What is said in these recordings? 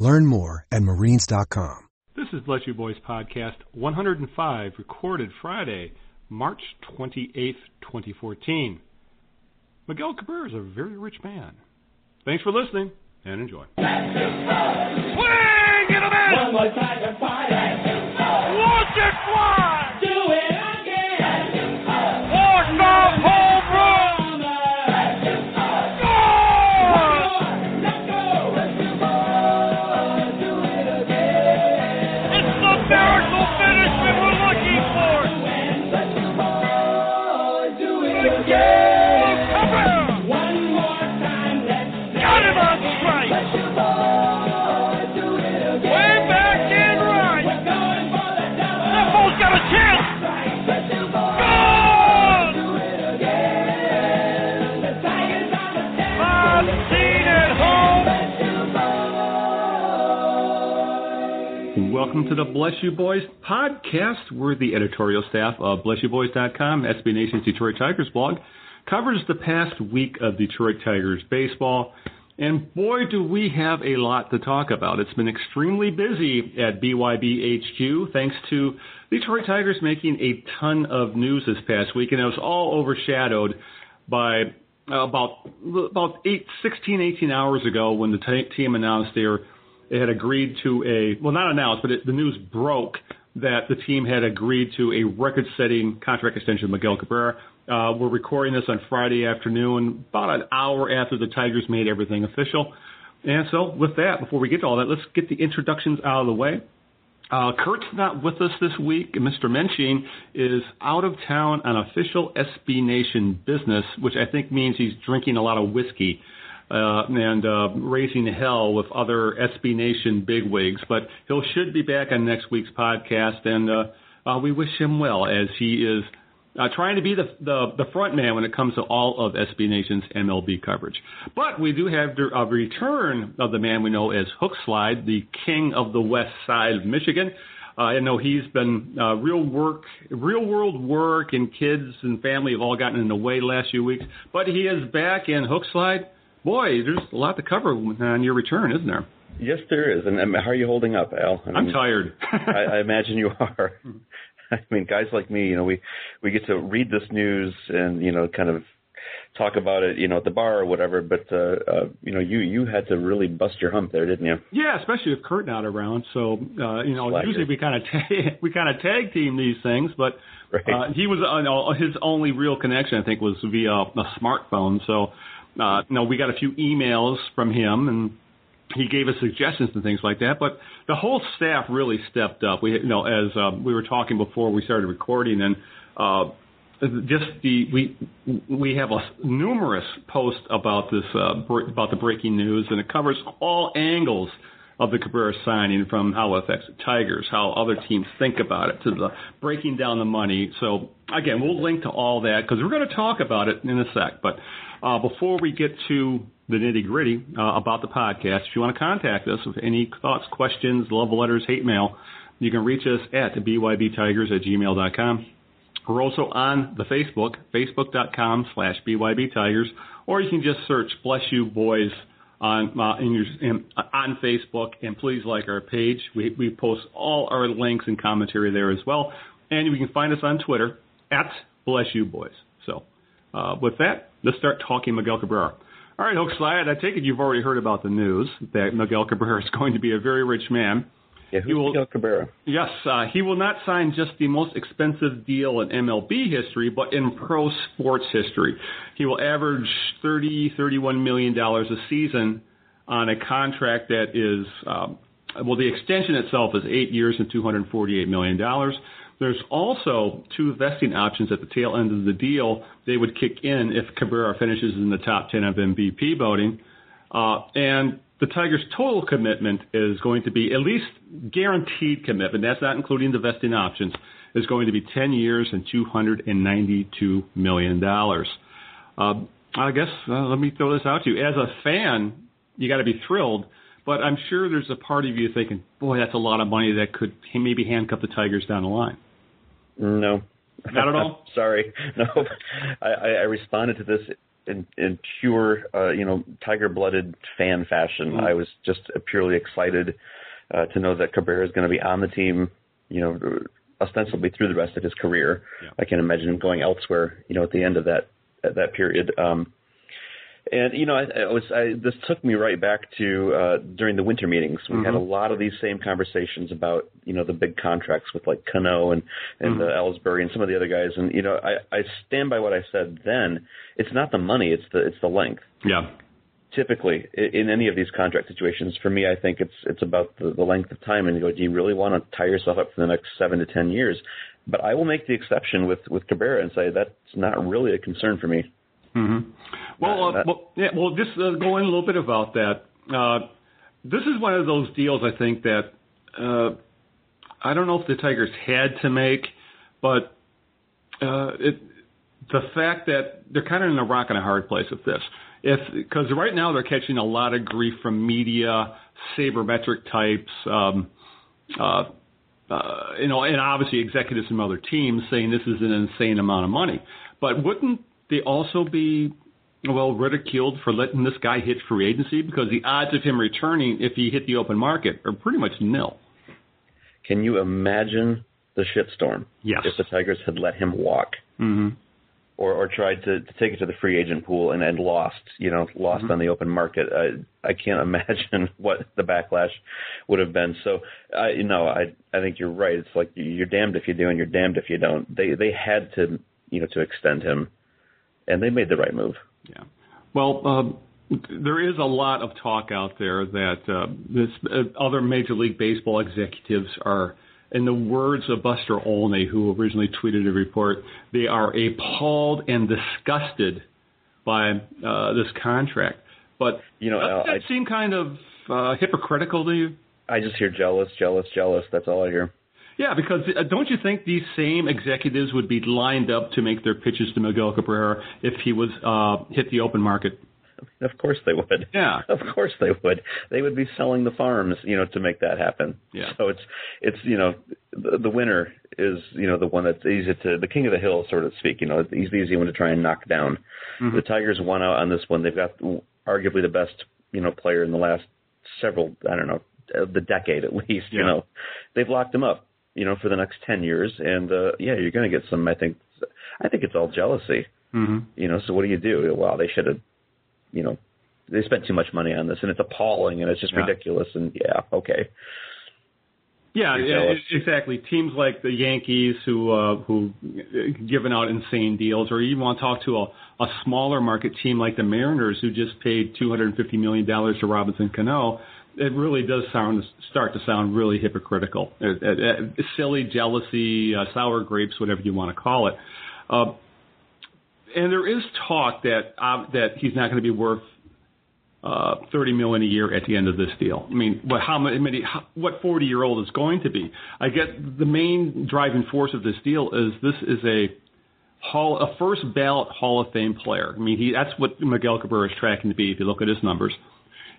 Learn more at marines.com. This is Bless You Boys Podcast 105, recorded Friday, March 28th, 2014. Miguel Cabrera is a very rich man. Thanks for listening and enjoy. Swing it a One Welcome to the Bless You Boys podcast, where the editorial staff of BlessYouBoys.com, SB Nation's Detroit Tigers blog, covers the past week of Detroit Tigers baseball. And boy, do we have a lot to talk about. It's been extremely busy at BYB HQ, thanks to the Detroit Tigers making a ton of news this past week, and it was all overshadowed by about about eight, 16, 18 hours ago when the t- team announced they were they had agreed to a well, not announced, but it, the news broke that the team had agreed to a record-setting contract extension with Miguel Cabrera. Uh, we're recording this on Friday afternoon, about an hour after the Tigers made everything official. And so, with that, before we get to all that, let's get the introductions out of the way. Uh, Kurt's not with us this week. Mr. Mensching is out of town on official SB Nation business, which I think means he's drinking a lot of whiskey and uh, raising hell with other SB Nation bigwigs. But he should be back on next week's podcast, and uh, uh, we wish him well as he is uh, trying to be the, the the front man when it comes to all of SB Nation's MLB coverage. But we do have a return of the man we know as Hook Slide, the king of the west side of Michigan. Uh, I know he's been uh, real work, real world work, and kids and family have all gotten in the way last few weeks. But he is back in Hook Slide. Boy, there's a lot to cover on your return, isn't there? Yes, there is. And um, how are you holding up, Al? I I'm mean, tired. I, I imagine you are. I mean, guys like me, you know, we we get to read this news and you know, kind of talk about it, you know, at the bar or whatever. But uh, uh, you know, you you had to really bust your hump there, didn't you? Yeah, especially with Kurt not around. So uh, you know, Slacker. usually we kind of ta- we kind of tag team these things, but Right. uh, he was uh, his only real connection, I think, was via a smartphone. So uh, know, we got a few emails from him and. He gave us suggestions and things like that, but the whole staff really stepped up. We, you know, as um, we were talking before we started recording, and uh, just the we we have a numerous posts about this uh, about the breaking news, and it covers all angles of the Cabrera signing, from how it affects the Tigers, how other teams think about it, to the breaking down the money. So again, we'll link to all that because we're going to talk about it in a sec. But uh, before we get to the nitty gritty uh, about the podcast, if you want to contact us with any thoughts, questions, love letters, hate mail, you can reach us at bybtigers at gmail.com. We're also on the Facebook, facebook.com slash bybtigers, or you can just search Bless You Boys on uh, in your, in, on Facebook, and please like our page. We, we post all our links and commentary there as well. And you can find us on Twitter at Bless You Boys. Uh, with that, let's start talking Miguel Cabrera. All right, Hook Slide, I take it you've already heard about the news that Miguel Cabrera is going to be a very rich man. Yeah, who's will- Miguel Cabrera? Yes, uh, he will not sign just the most expensive deal in MLB history, but in pro sports history. He will average 30, 31 million dollars a season on a contract that is, um, well, the extension itself is eight years and 248 million dollars. There's also two vesting options at the tail end of the deal. They would kick in if Cabrera finishes in the top 10 of MVP voting. Uh, and the Tigers' total commitment is going to be at least guaranteed commitment. That's not including the vesting options. Is going to be 10 years and 292 million dollars. Uh, I guess uh, let me throw this out to you. As a fan, you got to be thrilled, but I'm sure there's a part of you thinking, "Boy, that's a lot of money that could maybe handcuff the Tigers down the line." No, not at all. Sorry, no. I, I responded to this in, in pure, uh, you know, tiger-blooded fan fashion. Mm-hmm. I was just purely excited uh, to know that Cabrera is going to be on the team. You know, ostensibly through the rest of his career. Yeah. I can't imagine him going elsewhere. You know, at the end of that at that period. Um, and you know, I, I was I, this took me right back to uh, during the winter meetings. We mm-hmm. had a lot of these same conversations about you know the big contracts with like Cano and and mm-hmm. uh, Ellsbury and some of the other guys. And you know, I, I stand by what I said then. It's not the money; it's the it's the length. Yeah. Typically, in any of these contract situations, for me, I think it's it's about the, the length of time. And you go, do you really want to tie yourself up for the next seven to ten years? But I will make the exception with with Cabrera and say that's not really a concern for me. Mm-hmm. Well, uh, well, yeah, well, just uh, go in a little bit about that. Uh, this is one of those deals I think that uh, I don't know if the Tigers had to make, but uh, it, the fact that they're kind of in a rock and a hard place with this. If because right now they're catching a lot of grief from media, sabermetric types, um, uh, uh, you know, and obviously executives from other teams saying this is an insane amount of money. But wouldn't they also be well ridiculed for letting this guy hit free agency because the odds of him returning if he hit the open market are pretty much nil. Can you imagine the shitstorm yes. if the Tigers had let him walk? Mm-hmm. Or, or tried to, to take it to the free agent pool and, and lost, you know, lost mm-hmm. on the open market. I I can't imagine what the backlash would have been. So, I you know, I I think you're right. It's like you're damned if you do and you're damned if you don't. They they had to, you know, to extend him and they made the right move. Yeah. Well, um, there is a lot of talk out there that uh, this uh, other Major League Baseball executives are, in the words of Buster Olney, who originally tweeted a report, they are appalled and disgusted by uh, this contract. But you know, does that I, seem kind of uh, hypocritical to you? I just hear jealous, jealous, jealous. That's all I hear. Yeah, because uh, don't you think these same executives would be lined up to make their pitches to Miguel Cabrera if he was uh, hit the open market? Of course they would. Yeah. Of course they would. They would be selling the farms, you know, to make that happen. Yeah. So it's it's you know the, the winner is you know the one that's easy to the king of the hill, so to speak. You know, he's the easy one to try and knock down. Mm-hmm. The Tigers won out on this one. They've got arguably the best you know player in the last several I don't know the decade at least. Yeah. You know, they've locked him up you know, for the next 10 years. And, uh, yeah, you're going to get some, I think, I think it's all jealousy. Mm-hmm. You know, so what do you do? Well, they should have, you know, they spent too much money on this and it's appalling and it's just yeah. ridiculous. And yeah, okay. Yeah, yeah, exactly. Teams like the Yankees, who uh, who given out insane deals, or even want to talk to a, a smaller market team like the Mariners, who just paid two hundred and fifty million dollars to Robinson Cano it really does sound start to sound really hypocritical, uh, uh, uh, silly jealousy, uh, sour grapes, whatever you want to call it. Uh, and there is talk that uh, that he's not going to be worth uh, 30 million a year at the end of this deal. I mean, what how many how, what 40 year old is going to be? I get the main driving force of this deal is this is a hall a first ballot Hall of Fame player. I mean, he that's what Miguel Cabrera is tracking to be if you look at his numbers.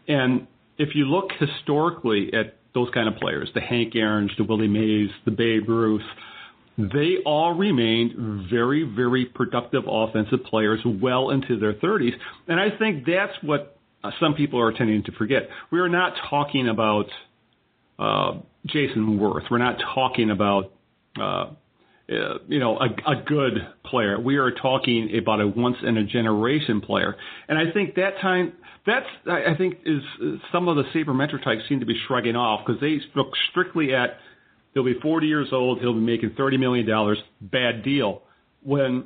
And if you look historically at those kind of players, the Hank Aaron's, the Willie Mays, the Babe Ruth, they all remained very, very productive offensive players well into their 30s. And I think that's what uh, some people are tending to forget. We are not talking about uh, Jayson Werth. We're not talking about uh, uh, you know, a, a good player. We are talking about a once in a generation player, and I think that time that's I think is some of the sabermetric types seem to be shrugging off because they look strictly at he'll be 40 years old, he'll be making 30 million dollars, bad deal. When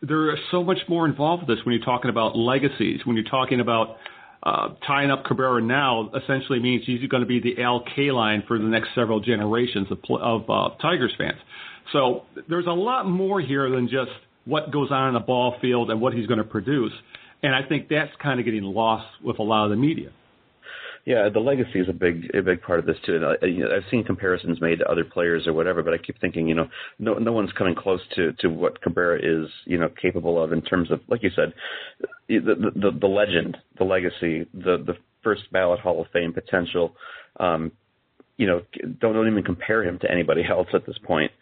there is so much more involved with this when you're talking about legacies, when you're talking about uh, tying up Cabrera now essentially means he's going to be the Al Kaline for the next several generations of, of uh, Tigers fans. So there's a lot more here than just what goes on in the ball field and what he's going to produce. And I think that's kind of getting lost with a lot of the media. Yeah, the legacy is a big a big part of this too. And I, you know, I've seen comparisons made to other players or whatever, but I keep thinking, you know, no no one's coming close to to what Cabrera is, you know, capable of in terms of, like you said, the the, the legend, the legacy, the the first ballot Hall of Fame potential. Um, you know, don't don't even compare him to anybody else at this point.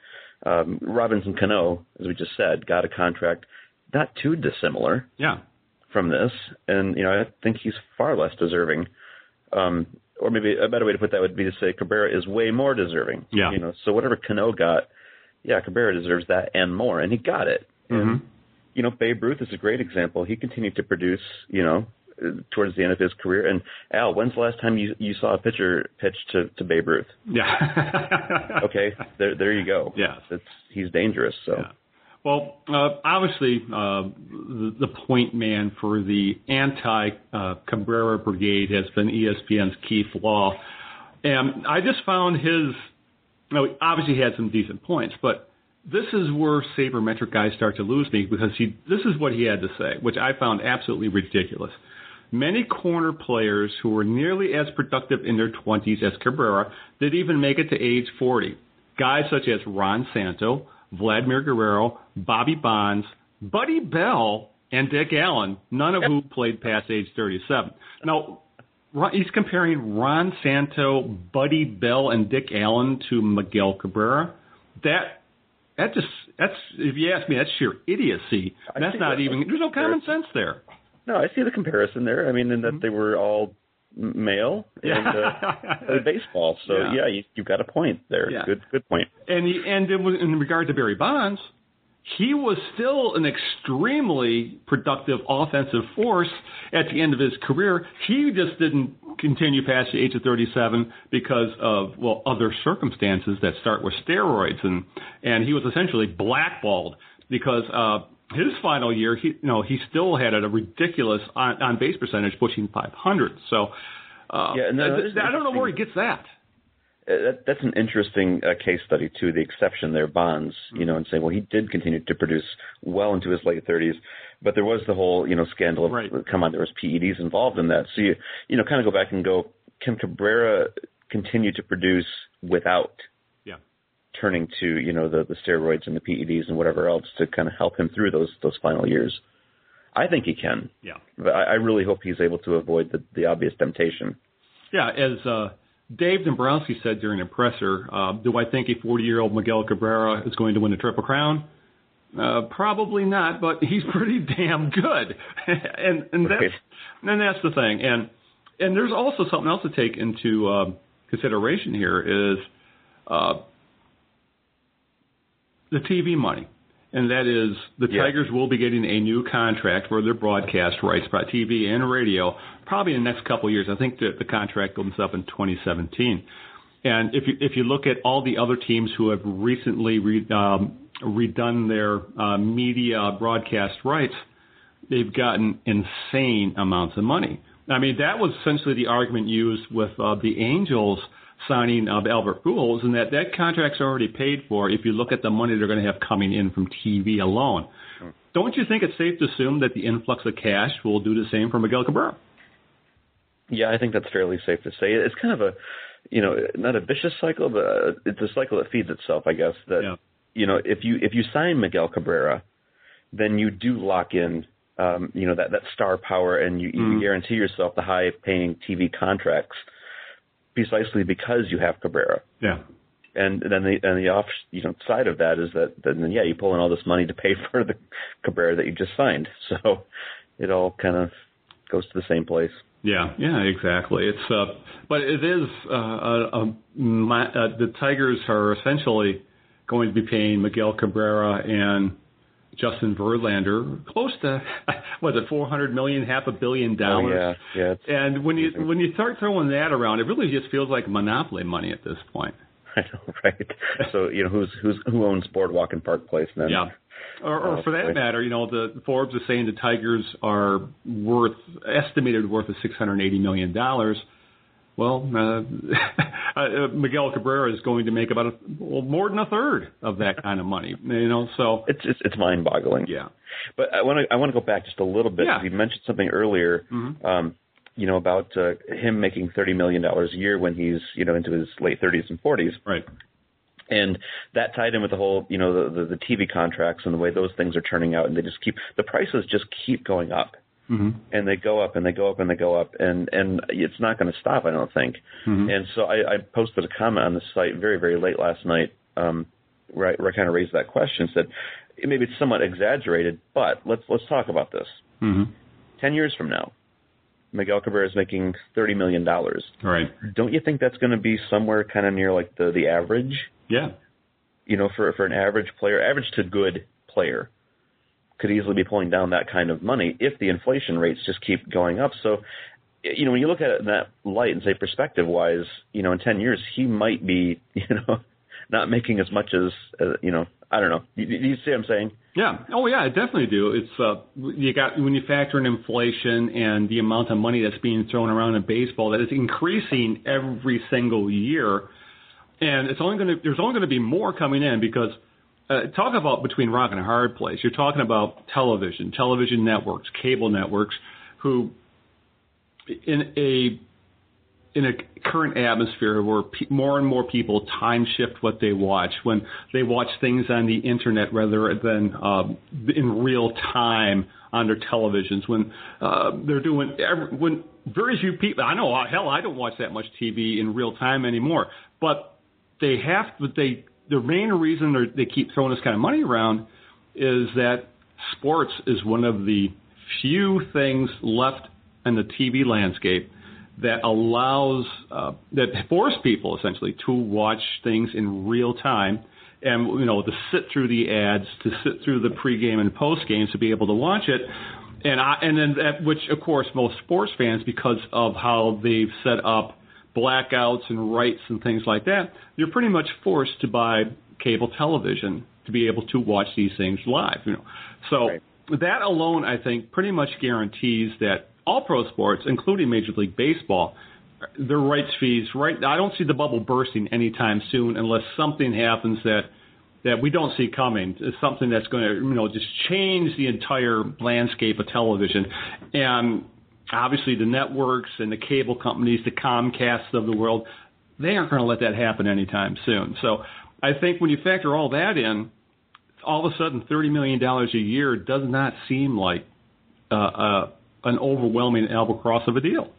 Um, Robinson Cano, as we just said, got a contract not too dissimilar. Yeah. From this, and you know, I think he's far less deserving um, or maybe a better way to put that would be to say Cabrera is way more deserving. Yeah. You know, so whatever Cano got, yeah, Cabrera deserves that and more, and he got it. Mm-hmm. And, you know, Babe Ruth is a great example. He continued to produce, you know, towards the end of his career. And Al, when's the last time you you saw a pitcher pitch to to Babe Ruth? Yeah. okay, there there you go. Yes. It's he's dangerous. So. Yeah. Well, uh, obviously, uh, the, the point man for the anti uh, Cabrera brigade has been ESPN's Keith Law. And I just found his, you know, obviously he had some decent points, but this is where sabermetric guys start to lose me because he, this is what he had to say, which I found absolutely ridiculous. Many corner players who were nearly as productive in their 20s as Cabrera did even make it to age 40. Guys such as Ron Santo, Vladimir Guerrero, Bobby Bonds, Buddy Bell, and Dick Allen, none of who played past age 37. Now, he's comparing Ron Santo, Buddy Bell, and Dick Allen to Miguel Cabrera. That that just that's if you ask me, that's sheer idiocy. That's not even there's no common sense there. No, I see the comparison there. I mean, in that mm-hmm. they were all male and uh, baseball. So yeah, yeah you, you got a point there. Yeah. Good, good point. And he, and in regard to Barry Bonds, he was still an extremely productive offensive force at the end of his career. He just didn't continue past the age of 37 because of well other circumstances that start with steroids and and he was essentially blackballed because uh his final year, he you know he still had a ridiculous on, on base percentage, pushing 500. So uh, yeah, no, I, don't know where he gets that. Uh, that, that's an interesting uh, case study too. The exception there, Bonds, you know, and saying, well, he did continue to produce well into his late 30s, but there was the whole, you know, scandal of right. come on, there was PEDs involved in that. So you, you know, kind of go back and go, can Cabrera continue to produce without turning to you know the the steroids and the PEDs and whatever else to kind of help him through those those final years. I think he can. Yeah. But I, I really hope he's able to avoid the the obvious temptation. Yeah, as uh, Dave Dombrowski said during a presser, uh, do I think a 40 year old Miguel Cabrera is going to win a Triple Crown? Uh, probably not, but he's pretty damn good, and and that's right. and that's the thing. And and there's also something else to take into uh, consideration here is uh, the TV money. And that is the yeah. Tigers will be getting a new contract for their broadcast rights, by TV and radio, probably in the next couple of years. I think that the contract opens up in 2017. And if you if you look at all the other teams who have recently re, um, redone their uh, media broadcast rights, they've gotten insane amounts of money. I mean, that was essentially the argument used with uh, the Angels signing of Albert Pujols, and that that contract's already paid for. If you look at the money they're going to have coming in from TV alone, don't you think it's safe to assume that the influx of cash will do the same for Miguel Cabrera? Yeah, I think that's fairly safe to say. It's kind of a, you know, not a vicious cycle, but uh, it's a cycle that feeds itself, I guess. That yeah. you know, if you if you sign Miguel Cabrera, then you do lock in um, you know that that star power, and you, you Mm. guarantee yourself the high-paying TV contracts, precisely because you have Cabrera. Yeah. And then the and the off you know side of that is that then yeah you pull in all this money to pay for the Cabrera that you just signed, so it all kind of goes to the same place. Yeah, yeah, exactly. It's uh, but it is uh, a, a, my, uh, the Tigers are essentially going to be paying Miguel Cabrera and Justin Verlander close to was it four hundred million, half a billion dollars. Oh, yeah, yeah. And when you amazing. when you start throwing that around, it really just feels like monopoly money at this point. I know, right? So you know who's who's who owns Boardwalk and Park Place then? Yeah. Or, or Oh, for that matter, you know, the Forbes is saying the Tigers are worth estimated worth of six hundred eighty million dollars. Well, uh, uh, Miguel Cabrera is going to make about a, well, more than a third of that kind of money. You know, so It's it's, it's mind-boggling. yeah, But I want to I want to go back just a little bit. Yeah. You mentioned something earlier. Mhm. Um, you know, about uh, him making thirty million dollars a year when he's you know into his late thirties and forties. Right. And that tied in with the whole, you know, the, the the TV contracts and the way those things are turning out, and they just keep the prices just keep going up, Mm-hmm. and they go up and they go up and they go up, and and it's not going to stop, I don't think. Mm-hmm. And so I, I posted a comment on the site very very late last night, um, where I, where I kind of raised that question, said maybe it's somewhat exaggerated, but let's let's talk about this. Mm-hmm. Ten years from now, Miguel Cabrera is making thirty million dollars. Right. Don't you think that's going to be somewhere kind of near like the the average? Yeah. You know, for for an average player, average to good player, could easily be pulling down that kind of money if the inflation rates just keep going up. So, you know, when you look at it in that light and say perspective wise, you know, in ten years he might be, you know, not making as much as, uh, you know, I don't know. You, you see what I'm saying? Yeah. Oh, yeah. I definitely do. It's uh, you got when you factor in inflation and the amount of money that's being thrown around in baseball that is increasing every single year, and it's only going to there's only going to be more coming in because uh, talk about between rock and a hard place. You're talking about television, television networks, cable networks, who in a in a current atmosphere where pe- more and more people time shift what they watch when they watch things on the internet rather than um, in real time on their televisions when uh, they're doing every, when very few people I know hell I don't watch that much TV in real time anymore but they have but they the main reason they're- keep throwing this kind of money around is that sports is one of the few things left in the TV landscape that allows uh, that force people essentially to watch things in real time and you know to sit through the ads to sit through the pregame and postgame to be able to watch it. And I, and then that, which of course most sports fans because of how they've set up blackouts and rights and things like that you're pretty much forced to buy cable television to be able to watch these things live you know so Right. that alone I think pretty much guarantees that all pro sports, including Major League Baseball, their rights fees. Right, I don't see the bubble bursting anytime soon unless something happens that that we don't see coming. It's something that's going to you know just change the entire landscape of television, and obviously the networks and the cable companies, the Comcasts of the world, they aren't going to let that happen anytime soon. So I think when you factor all that in, all of a sudden thirty million dollars a year does not seem like uh, uh, an overwhelming albatross of a deal.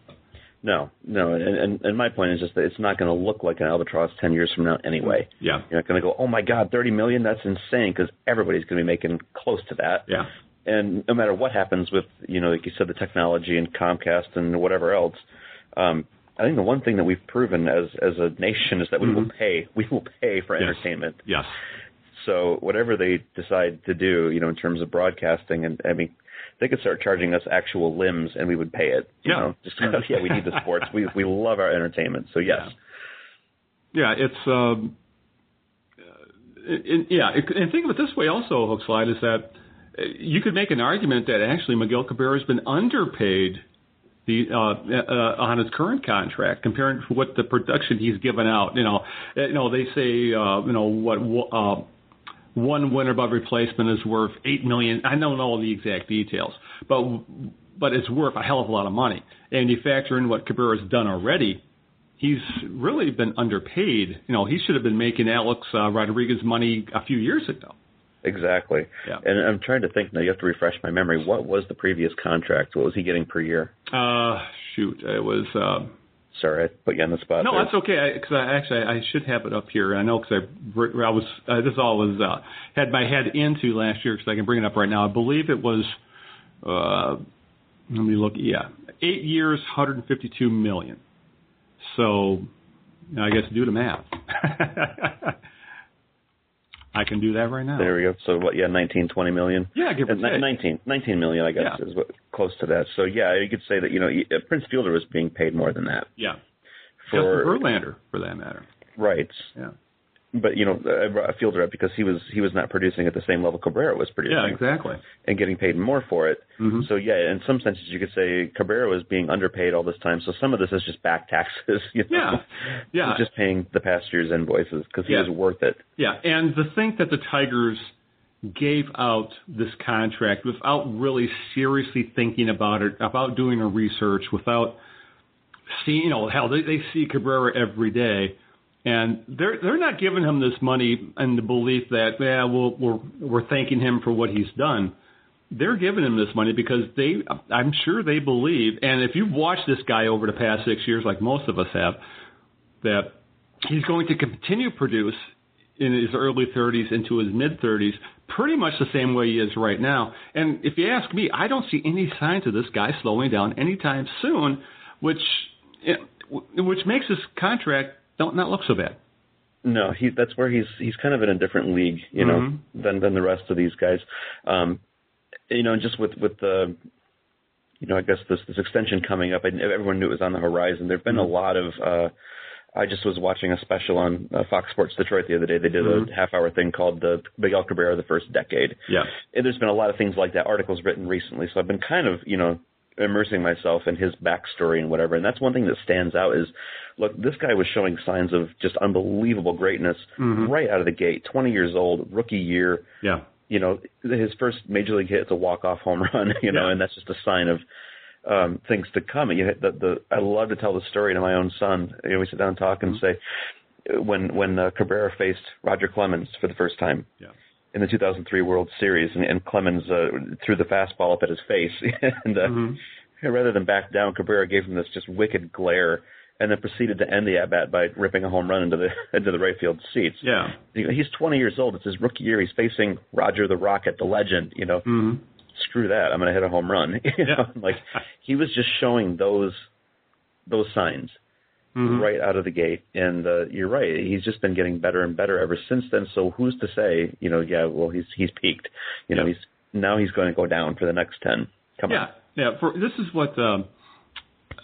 No, no, and, and and my point is just that it's not going to look like an albatross ten years from now anyway. Yeah. You're not going to go, oh my God, thirty million? That's insane, because everybody's going to be making close to that. Yeah. And no matter what happens with, you know, like you said, the technology and Comcast and whatever else, um, I think the one thing that we've proven as as a nation is that we will pay. We will pay for Yes. entertainment. Yes. So whatever they decide to do, you know, in terms of broadcasting, and I mean, they could start charging us actual limbs, and we would pay it. You Yeah. know, just yeah, we need the sports. We we love our entertainment. So yes, Yeah, it's um, uh, it, yeah, it, and think of it this way also, Hookslide, is that you could make an argument that actually Miguel Cabrera has been underpaid the uh, uh, on his current contract compared to what the production he's given out. You know, uh, you know they say uh, you know what uh, one winner above replacement is worth eight million. I don't know all the exact details, but but it's worth a hell of a lot of money. And you factor in what Cabrera's done already, he's really been underpaid. You know, he should have been making Alex uh, Rodriguez money a few years ago. Exactly. Yeah. And I'm trying to think now. You have to refresh my memory. What was the previous contract? What was he getting per year? Uh, shoot, it was. Uh, Sorry, I put you on the spot. no, there. that's okay. Because I, actually I should have it up here. I know because I, I was uh, this all was uh, had my head into last year because I can bring it up right now. I believe it was. Uh, let me look. Yeah, eight years, 152 million. So, I guess do the math. I can do that right now. There we go. So what? Yeah, 19, 20 million. Yeah, give or take. 19, 19 million, I guess, Yeah. is what close to that. So yeah, you could say that you know uh, Prince Fielder was being paid more than that Yeah. Justin for Verlander, for that matter. Right. Yeah. But you know, I Fielder up because he was he was not producing at the same level Cabrera was producing. Yeah, exactly. and getting paid more for it. Mhm. So yeah, in some senses you could say Cabrera was being underpaid all this time. So some of this is just back taxes. You know? Yeah. Yeah. He's just paying the past year's invoices because he Yeah. was worth it. Yeah, and to think that the Tigers gave out this contract without really seriously thinking about it, about doing a research, without seeing, you know, hell, they, they see Cabrera every day, and they're they're not giving him this money in the belief that yeah, we'll, we're we're thanking him for what he's done. They're giving him this money because they, I'm sure they believe, and if you've watched this guy over the past six years, like most of us have, that he's going to continue to produce in his early 30s into his mid 30s, pretty much the same way he is right now. And if you ask me, I don't see any signs of this guy slowing down anytime soon, which eh, which makes his contract don't not look so bad. No, he that's where he's he's kind of in a different league, you know, Mhm. than than the rest of these guys. Um, you know, just with with the, you know, I guess this this extension coming up, and everyone knew it was on the horizon. There've been a lot of. uh I just was watching a special on uh, Fox Sports Detroit the other day. They did Mhm. a half hour thing called the Miguel Cabrera the first decade. Yeah. And there's been a lot of things like that, articles written recently. So I've been kind of, you know, immersing myself in his backstory and whatever. And that's one thing that stands out is, look, this guy was showing signs of just unbelievable greatness Mhm. right out of the gate. 20 years old, rookie year. Yeah. You know, his first major league hit is a walk off home run. You know, Yeah. and that's just a sign of um things to come. You the, the I love to tell the story to my own son. You know, we sit down and talk and say when when uh, Cabrera faced Roger Clemens for the first time Yeah. in the 2003 World Series, and, and Clemens uh, threw the fastball up at his face, and uh, Mhm. rather than back down, Cabrera gave him this just wicked glare, and then proceeded to end the at bat by ripping a home run into the into the right field seats. Yeah. He's 20 years old. It's his rookie year. He's facing Roger the Rocket, the legend. You know, Mhm. screw that. I'm going to hit a home run. you Yeah. know, like he was just showing those those signs Mhm. right out of the gate. And uh, you're right. He's just been getting better and better ever since then. So who's to say? You know, yeah. Well, he's he's peaked. You know, Yeah. he's now he's going to go down for the next ten. Come yeah, on. yeah. For this is what um,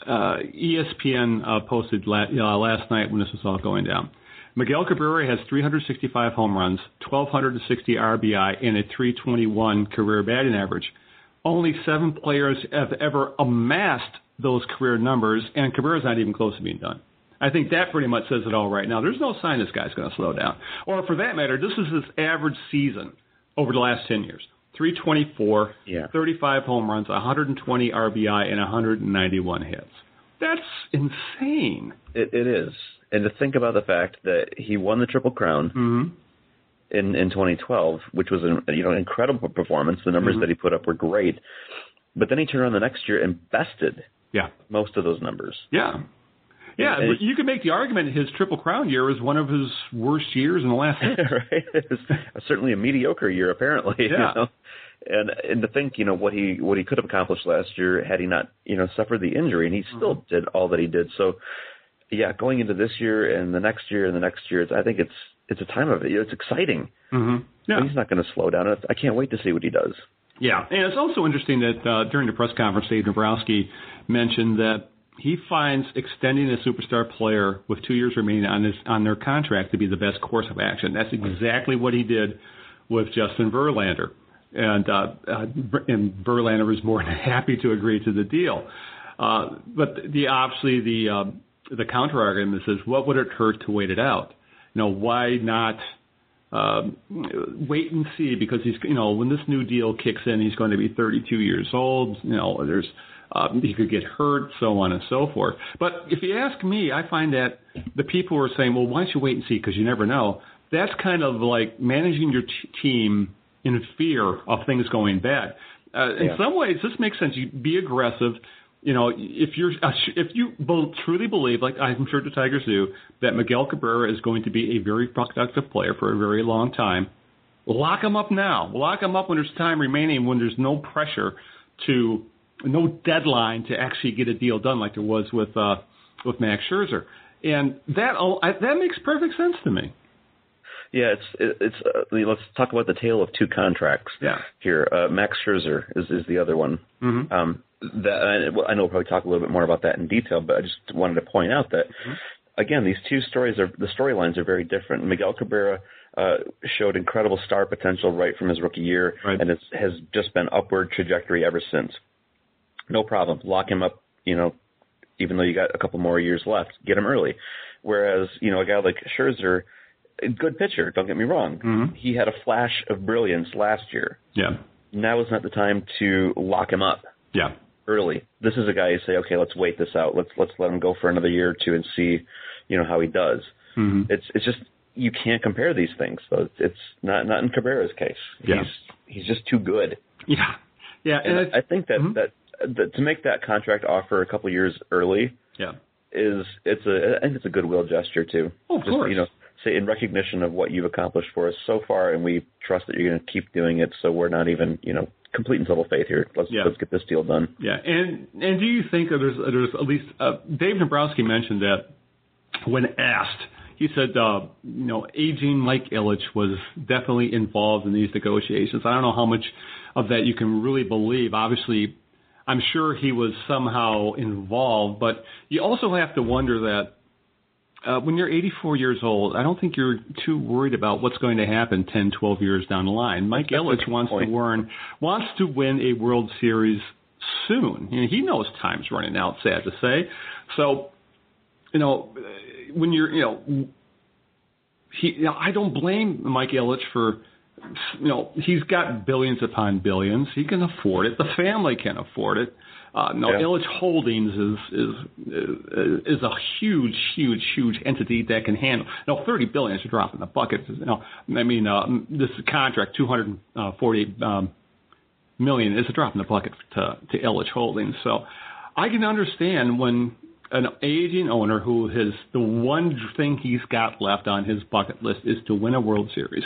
uh, ESPN uh, posted la- uh, last night when this was all going down. Miguel Cabrera has 365 home runs, 1,260 RBI, and a 321 career batting average. Only seven players have ever amassed those career numbers, and Cabrera's not even close to being done. I think that pretty much says it all right now. There's no sign this guy's going to slow down. Or for that matter, this is his average season over the last 10 years. 324, Yeah. 35 home runs, 120 RBI, and 191 hits. That's insane. It, it is. And to think about the fact that he won the Triple Crown Mm-hmm. in in 2012, which was an you know incredible performance. The numbers Mhm. that he put up were great. But then he turned around the next year and bested Yeah. most of those numbers. Yeah. Yeah, And- but you could make the argument his Triple Crown year was one of his worst years in the last right? It was certainly a mediocre year, apparently. you Yeah. know? And and to think, you know, what he what he could have accomplished last year had he not, you know, suffered the injury, and he still Mm-hmm. did all that he did. So, yeah, going into this year and the next year and the next year, it's, I think it's it's a time of it. It's exciting. Mm-hmm. Yeah. He's not going to slow down. I can't wait to see what he does. Yeah, and it's also interesting that uh, during the press conference, Dave Dombrowski mentioned that he finds extending a superstar player with two years remaining on his on their contract to be the best course of action. That's exactly what he did with Justin Verlander, and uh, uh, and Verlander was more than happy to agree to the deal. Uh, but the obviously the uh, the counter argument is, what would it hurt to wait it out? You know, why not? um, wait and see because he's you know when this new deal kicks in he's going to be 32 years old you know there's um, he could get hurt so on and so forth. But if you ask me I find that the people who are saying well why don't you wait and see because you never know that's kind of like managing your t- team in fear of things going bad. Uh, in some ways this makes sense. You be aggressive. You know, if you're uh, if you truly believe, like I'm sure the Tigers do, that Miguel Cabrera is going to be a very productive player for a very long time, lock him up now. Lock him up when there's time remaining, when there's no pressure to, no deadline to actually get a deal done, like there was with uh, with Max Scherzer, and that all I, that makes perfect sense to me. Yeah, it's it's. Uh, let's talk about the tale of two contracts. Yeah. Here, uh, Max Scherzer is is the other one. Mhm. Um, that I, know we'll probably talk a little bit more about that in detail, but I just wanted to point out that again, these two stories are the storylines are very different. Miguel Cabrera uh, showed incredible star potential right from his rookie year, Right. and it's, has just been upward trajectory ever since. No problem, lock him up. You know, even though you got a couple more years left, get him early. Whereas you know a guy like Scherzer, a good pitcher. Don't get me wrong. Mhm. He had a flash of brilliance last year. Yeah, Now is not the time to lock him up. yeah, early. This is a guy you say, okay, let's wait this out. Let's let's let him go for another year or two and see, you know, how he does. Mm-hmm. It's it's just you can't compare these things. So it's not not in Cabrera's case. Yeah. He's he's just too good. Yeah, yeah, And and I, I think that, Mhm. that that to make that contract offer a couple years early yeah, is it's a I think it's a goodwill gesture too. Oh, of Just, course. You know, say in recognition of what you've accomplished for us so far, and we trust that you're going to keep doing it. So we're not even you know complete and total faith here. Let's Yeah. let's get this deal done. yeah. And and do you think that there's there's at least uh, Dave Dombrowski mentioned that when asked, he said, uh, you know, aging Mike Ilitch was definitely involved in these negotiations. I don't know how much of that you can really believe. Obviously, I'm sure he was somehow involved, but you also have to wonder that uh, when you're 84 years old, I don't think you're too worried about what's going to happen 10, 12 years down the line. Mike That's Ilitch wants point. to win wants to win a World Series soon. You know, he knows time's running out. Sad to say. So, you know, when you're, you know, he, you know, I don't blame Mike Ilitch for, you know, he's got billions upon billions. He can afford it. The family can afford it. Uh, no, Yeah. Ilitch Holdings is is is a huge, huge, huge entity that can handle. No, thirty billion is a drop in the bucket. You know, I mean, uh, this contract, two hundred forty-eight um, million, is a drop in the bucket to to Ilitch Holdings. So, I can understand when an aging owner who has the one thing he's got left on his bucket list is to win a World Series.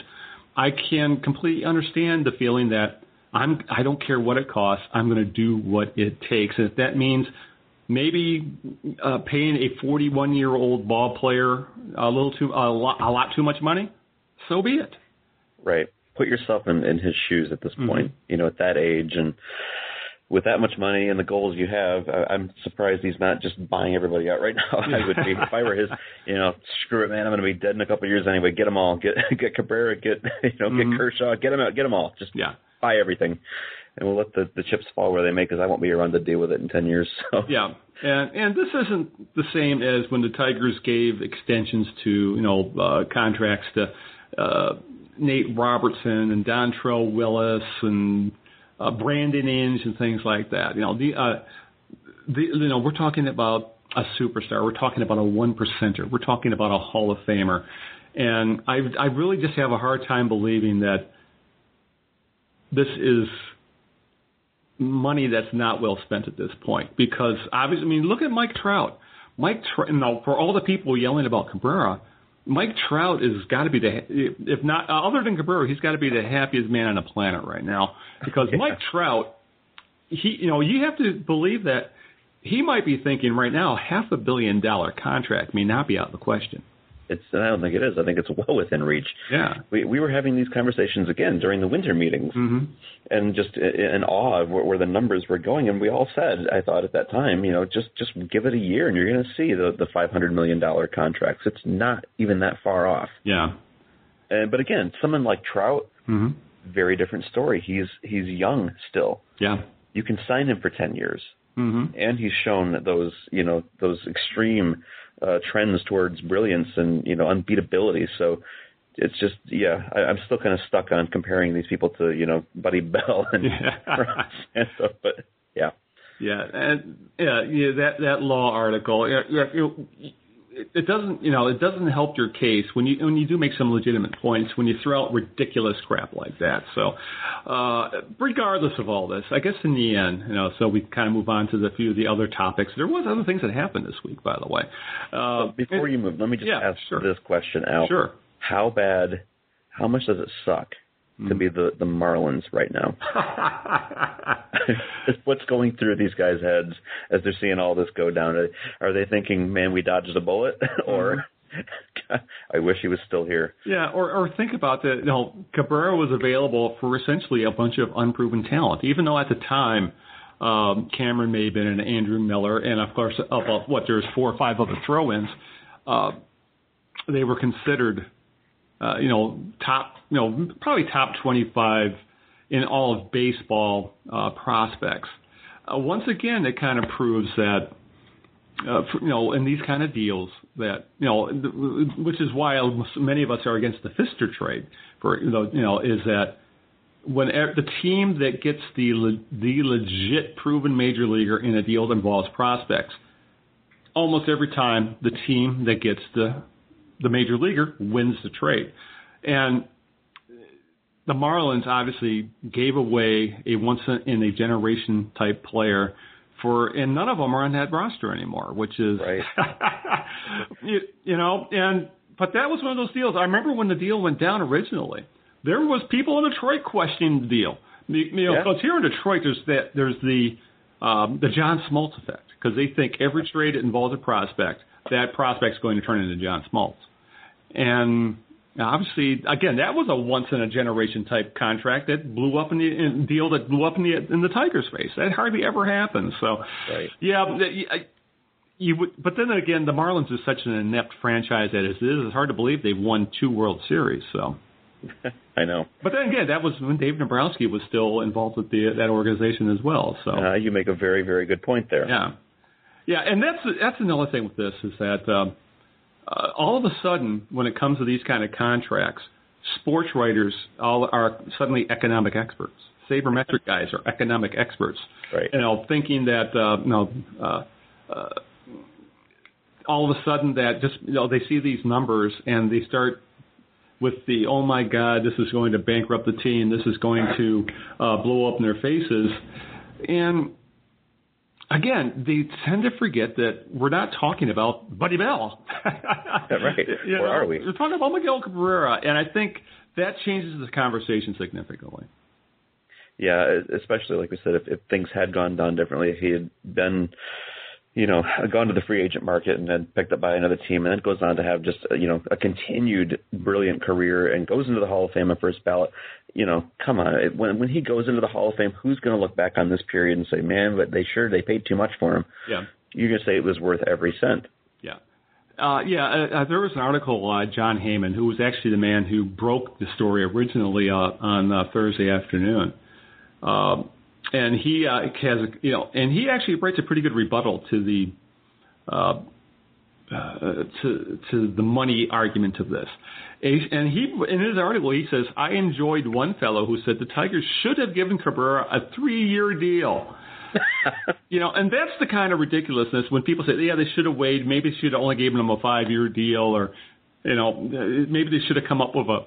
I can completely understand the feeling that I'm I don't care what it costs. I'm going to do what it takes. And if that means maybe uh, paying a 41 year old ball player a little too a lot, a lot too much money, so be it. Right. Put yourself in, in his shoes at this Mhm. point. You know, at that age and with that much money and the goals you have, I, I'm surprised he's not just buying everybody out right now. I would be if I were his. You know, screw it, man. I'm going to be dead in a couple of years anyway. Get them all. Get get Cabrera. Get you know, Mhm. get Kershaw. Get them out. Get them all. Just Yeah. buy everything, and we'll let the the chips fall where they may. Because I won't be around to deal with it in ten years. So Yeah, and and this isn't the same as when the Tigers gave extensions to you know uh, contracts to uh, Nate Robertson and Dontrelle Willis and uh, Brandon Inge and things like that. You know the uh, the you know we're talking about a superstar. We're talking about a one percenter. We're talking about a Hall of Famer, and I I really just have a hard time believing that this is money that's not well spent at this point because obviously, I mean, look at Mike Trout. Mike, Trout, know, for all the people yelling about Cabrera, Mike Trout has got to be the, if not uh, other than Cabrera, he's got to be the happiest man on the planet right now because Yeah. Mike Trout, he, you know, you have to believe that he might be thinking right now half a billion dollar contract may not be out of the question. It's. I don't think it is. I think it's well within reach. Yeah. We we were having these conversations again during the winter meetings. hmm and just in awe of where, where the numbers were going. And we all said, I thought at that time, you know, just just give it a year, and you're going to see the the 500 million dollar contracts. It's not even that far off. Yeah. And but again, someone like Trout, hmm very different story. He's he's young still. Yeah. You can sign him for 10 years, hmm and he's shown those you know those extreme uh, trends towards brilliance and you know unbeatability. So. It's just yeah, I, I'm still kind of stuck on comparing these people to you know Buddy Bell and, Yeah. and stuff, but yeah. Yeah, and yeah, yeah, that that law article, yeah, yeah, you it, it doesn't, you know, it doesn't help your case when you when you do make some legitimate points when you throw out ridiculous crap like that. So, uh, regardless of all this, I guess in the end, you know, so we kind of move on to the few of the other topics. There was other things that happened this week, by the way. Uh, Before you move, let me just yeah, ask sure. this question out. sure. How bad, how much does it suck. To be the, the Marlins right now? What's going through these guys' heads as they're seeing all this go down? Are they thinking, man, we dodged a bullet? or I wish he was still here. Yeah, or or think about that. You know, Cabrera was available for essentially a bunch of unproven talent, even though at the time um, Cameron Maybin and Andrew Miller, and of course, about what there's four or five other throw-ins, uh, they were considered, uh, you know, top, you know, probably top 25 in all of baseball uh, prospects. Uh, once again, it kind of proves that uh, for, you know, in these kind of deals that, you know, which is why many of us are against the Fister trade for, you know, you know, is that when the team that gets the the legit proven major leaguer in a deal that involves prospects, almost every time the team that gets the the major leaguer wins the trade, and the Marlins obviously gave away a once in a generation type player for, and none of them are on that roster anymore, which is, right. you, you know, and but that was one of those deals. I remember when the deal went down originally there was people in Detroit questioning the deal. You know, because yeah. here in Detroit, there's that there's the um, the John Smoltz effect because they think every trade that involves a prospect, that prospect's going to turn into John Smoltz, and obviously, again, that was a once in a generation type contract that blew up in the in, deal that blew up in the in the Tiger space. That hardly ever happens. So, right. yeah. You would, but then again, the Marlins is such an inept franchise that it is. It's hard to believe they've won two World Series. So, I know. But then again, that was when Dave Dombrowski was still involved with the that organization as well. So uh, you make a very very good point there. Yeah, yeah, and that's that's another thing with this is that um, uh, all of a sudden when it comes to these kind of contracts, sports writers all are suddenly economic experts. Sabermetric guys are economic experts. Right. You know, thinking that uh, you know. Uh, uh, all of a sudden, that just you know they see these numbers and they start with the oh my god, this is going to bankrupt the team, this is going to uh, blow up in their faces, and again, they tend to forget that we're not talking about Buddy Bell. right. You Where know, are we? We're talking about Miguel Cabrera, and I think that changes the conversation significantly. Yeah, especially like we said, if, if things had gone down differently, if he had been you know, gone to the free agent market and then picked up by another team, and then goes on to have just you know a continued brilliant career and goes into the Hall of Fame on first ballot. You know, come on, when when he goes into the Hall of Fame, who's going to look back on this period and say, man, but they sure they paid too much for him? Yeah, you're going to say it was worth every cent. Yeah. Uh, yeah, uh, uh, there was an article, uh, Jon Heyman, who was actually the man who broke the story originally uh, on uh, Thursday afternoon. Uh, and he uh, has you know, and he actually writes a pretty good rebuttal to the uh, uh, to to the money argument of this. And he in his article he says I enjoyed one fellow who said the Tigers should have given Cabrera a three year deal. you know, and that's the kind of ridiculousness when people say, yeah, they should have waited. Maybe they should have only given him a five year deal, or you know, maybe they should have come up with a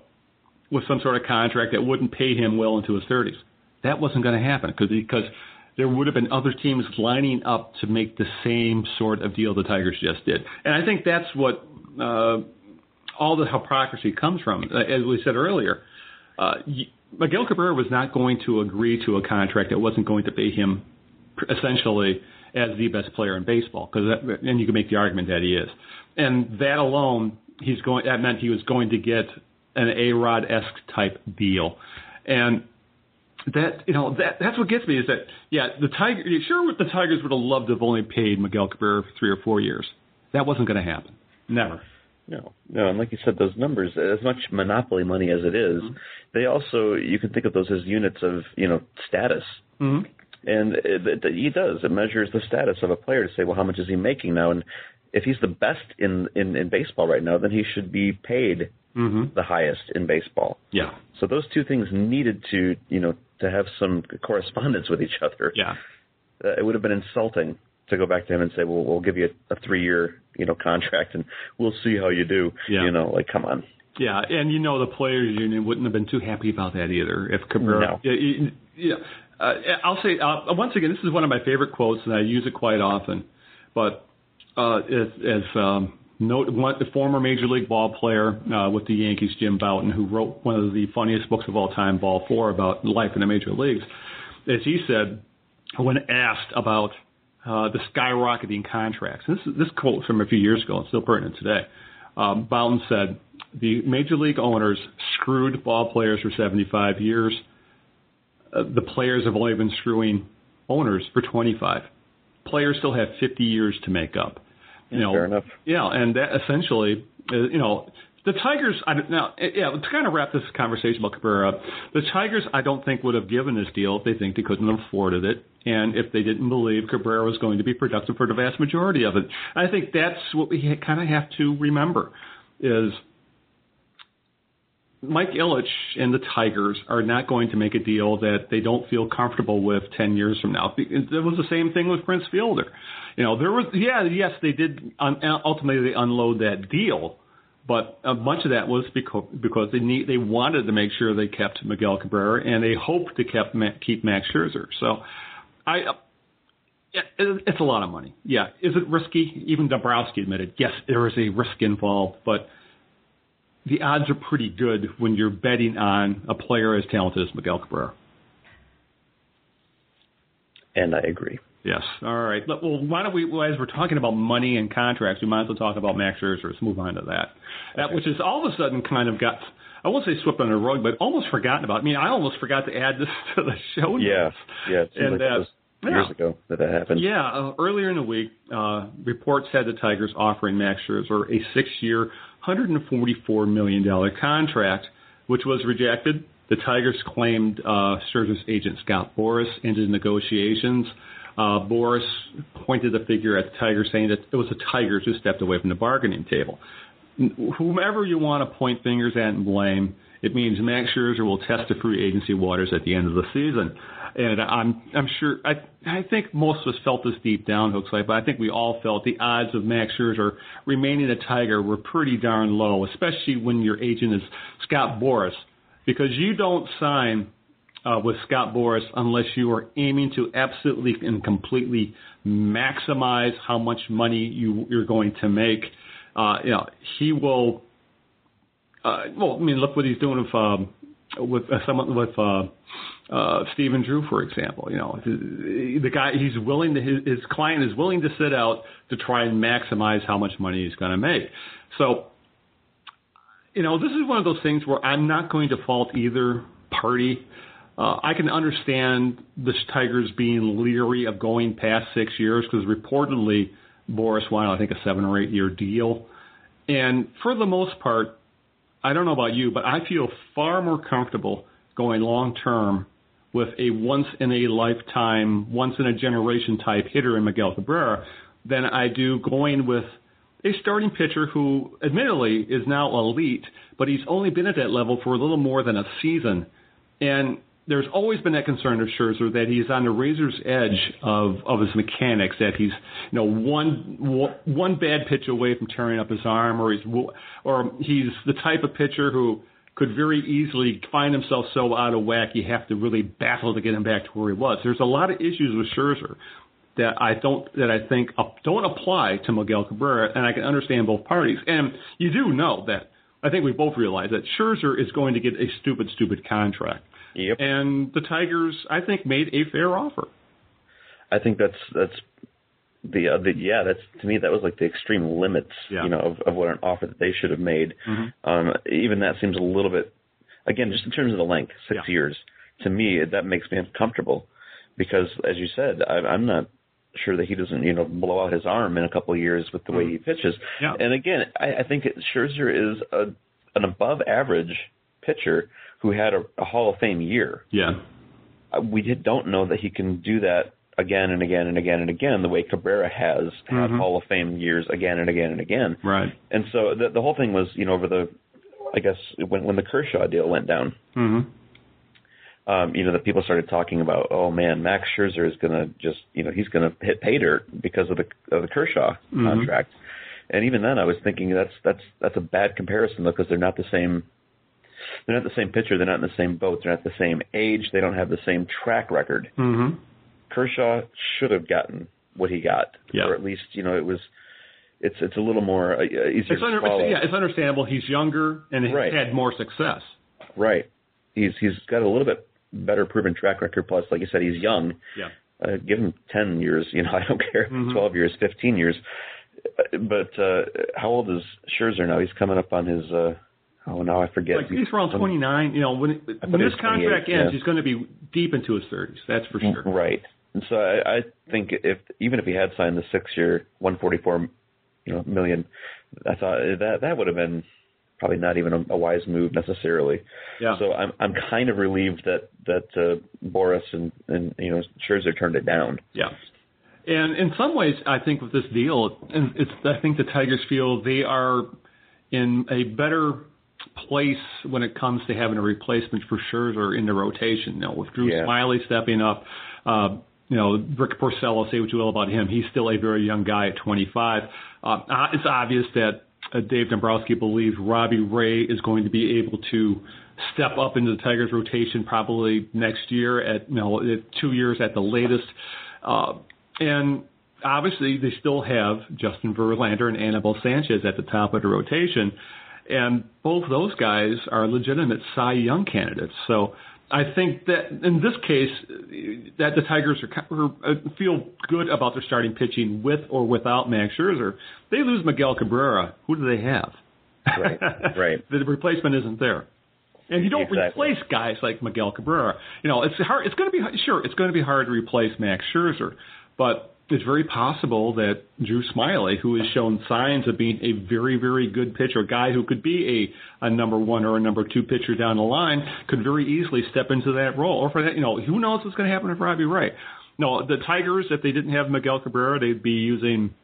with some sort of contract that wouldn't pay him well into his thirties. That wasn't going to happen because because there would have been other teams lining up to make the same sort of deal the Tigers just did. And I think that's what uh, all the hypocrisy comes from. As we said earlier, uh, Miguel Cabrera was not going to agree to a contract that wasn't going to pay him essentially as the best player in baseball. Because and you can make the argument that he is, and that alone, he's going. That meant he was going to get an A Rod esque type deal, and that you know that that's what gets me is that yeah the tiger sure the Tigers would have loved to have only paid Miguel Cabrera for three or four years. That wasn't going to happen. Never. No, no, and like you said, those numbers, as much monopoly money as it is, mm-hmm. they also you can think of those as units of you know status. Mm-hmm. And it, it, he does. It measures the status of a player to say, well, how much is he making now? And if he's the best in in, in baseball right now, then he should be paid mm-hmm. the highest in baseball. Yeah. So those two things needed to you know to have some correspondence with each other. Yeah. Uh, it would have been insulting to go back to him and say, "Well, we'll give you a, a three-year, you know, contract, and we'll see how you do." Yeah. You know, like, come on. Yeah, and you know the players' union wouldn't have been too happy about that either. If Cabrera, no. yeah, yeah uh, I'll say uh, once again, this is one of my favorite quotes, and I use it quite often. But uh, as, as um, note, one, the former major league ball player uh, with the Yankees, Jim Bouton, who wrote one of the funniest books of all time, Ball Four, about life in the major leagues, as he said when asked about uh, the skyrocketing contracts. This this quote from a few years ago, and still pertinent today. Um, Bouton said, "The major league owners screwed ball players for 75 years. Uh, the players have only been screwing owners for 25. Players still have 50 years to make up." You know, Fair enough. Yeah, and that essentially, uh, you know, the Tigers. I, now, yeah, to kind of wrap this conversation about Cabrera the Tigers, I don't think would have given this deal if they think they couldn't have afforded it, and if they didn't believe Cabrera was going to be productive for the vast majority of it. I think that's what we kind of have to remember is Mike Ilitch and the Tigers are not going to make a deal that they don't feel comfortable with 10 years from now. It was the same thing with Prince Fielder. You know, there was, yeah, yes, they did uh, ultimately they unload that deal, but a bunch of that was because, because they need, they wanted to make sure they kept Miguel Cabrera and they hoped to keep, keep Max Scherzer. So I, yeah, it's a lot of money. Yeah. Is it risky? Even Dombrowski admitted, yes, there is a risk involved, but the odds are pretty good when you're betting on a player as talented as Miguel Cabrera. And I agree. Yes. All right. Well, why don't we, well, as we're talking about money and contracts, we might as well talk about Max Scherzer. Let's move on to that. That okay. which is all of a sudden kind of got, I won't say swept under the rug, but almost forgotten about. I mean, I almost forgot to add this to the show. Yeah. Yeah. It and like that, years yeah. ago that that happened. Yeah, uh, earlier in the week, uh, reports had the Tigers offering Max Scherzer a six-year, $144 million contract, which was rejected. The Tigers claimed uh, Scherzer's agent Scott Boras ended negotiations. Uh, Boras pointed the figure at the Tigers, saying that it was the Tigers who stepped away from the bargaining table. Whomever you want to point fingers at and blame, it means Max Scherzer will test the free agency waters at the end of the season and I'm I'm sure I I think most of us felt this deep down, Hookslide, but I think we all felt the odds of Max Scherzer remaining a Tiger were pretty darn low, especially when your agent is Scott Boras, because you don't sign uh, with Scott Boras unless you are aiming to absolutely and completely maximize how much money you you're going to make. Uh, you know, he will. Uh, well, I mean, look what he's doing with um, with uh, someone with. Uh, uh, Stephen Drew, for example. You know, the guy he's willing to his, his client is willing to sit out to try and maximize how much money he's going to make. So, you know, this is one of those things where I'm not going to fault either party. Uh, I can understand the Tigers being leery of going past six years because reportedly Boras wanted, I think, a seven or eight year deal. And for the most part, I don't know about you, but I feel far more comfortable going long term with a once in a lifetime, once in a generation type hitter in Miguel Cabrera than I do going with a starting pitcher who admittedly is now elite, but he's only been at that level for a little more than a season. And there's always been that concern of Scherzer that he's on the razor's edge of, of his mechanics, that he's you know one one bad pitch away from tearing up his arm, or he's or he's the type of pitcher who could very easily find himself so out of whack you have to really battle to get him back to where he was. There's a lot of issues with Scherzer that I don't that I think don't apply to Miguel Cabrera, and I can understand both parties. And you do know that I think we both realize that Scherzer is going to get a stupid, stupid contract. Yep. And the Tigers, I think, made a fair offer. I think that's that's the, uh, the yeah, that's to me that was like the extreme limits, yeah. you know, of, of what an offer that they should have made. Mm-hmm. Um, even that seems a little bit, again, just in terms of the length, six yeah. years. To me, that makes me uncomfortable because, as you said, I, I'm not sure that he doesn't, you know, blow out his arm in a couple of years with the way he pitches. Yeah. And again, I, I think it, Scherzer is a, an above average pitcher who had a, a Hall of Fame year. Yeah. Uh, we don't know that he can do that again and again and again and again, the way Cabrera has had mm-hmm. Hall of Fame years again and again and again. Right. And so the the whole thing was, you know, over the, I guess when when the Kershaw deal went down. Mm-hmm. Um, you know, the people started talking about, oh man, Max Scherzer is gonna just, you know, he's gonna hit pay dirt because of the of the Kershaw mm-hmm. contract. And even then, I was thinking that's that's that's a bad comparison though, because they're not the same. They're not the same pitcher. They're not in the same boat. They're not the same age. They don't have the same track record. Mm-hmm. Kershaw should have gotten what he got, yeah. or at least you know it was. It's it's a little more uh, easier it's to under, follow. Yeah, it's understandable. He's younger and he's right. had more success. Right. He's he's got a little bit better proven track record. Plus, like you said, he's young. Yeah. Uh, give him ten years. You know, I don't care. Mm-hmm. Twelve years, fifteen years. But uh, how old is Scherzer now? He's coming up on his. Uh, Oh, now I forget. Like he's around 29. You know, when, when this contract ends, yeah. he's going to be deep into his 30s. That's for sure. Right. And so I, I think if even if he had signed the six-year, 144, you know, million, I thought that that would have been probably not even a, a wise move necessarily. Yeah. So I'm I'm kind of relieved that that uh, Boras and and you know Scherzer turned it down. Yeah. And in some ways, I think with this deal, and it's I think the Tigers feel they are in a better place when it comes to having a replacement for Scherzer in the rotation. You know, with Drew Yeah. Smyly stepping up, uh, you know, Rick Porcello, say what you will about him, he's still a very young guy at 25. Uh, it's obvious that uh, Dave Dombrowski believes Robbie Ray is going to be able to step up into the Tigers rotation probably next year at you know at two years at the latest. Uh, and obviously they still have Justin Verlander and Anibal Sanchez at the top of the rotation, and both those guys are legitimate Cy Young candidates. So I think that in this case, that the Tigers are, are uh, feel good about their starting pitching with or without Max Scherzer. They lose Miguel Cabrera. Who do they have? Right, right. the replacement isn't there. And you don't Exactly. replace guys like Miguel Cabrera. You know, it's hard. It's going to be sure. It's going to be hard to replace Max Scherzer, but it's very possible that Drew Smyly, who has shown signs of being a very, very good pitcher, a guy who could be a, a number one or a number two pitcher down the line, could very easily step into that role. Or for that, you know, who knows what's going to happen with Robbie Ray? No, the Tigers, if they didn't have Miguel Cabrera, they'd be using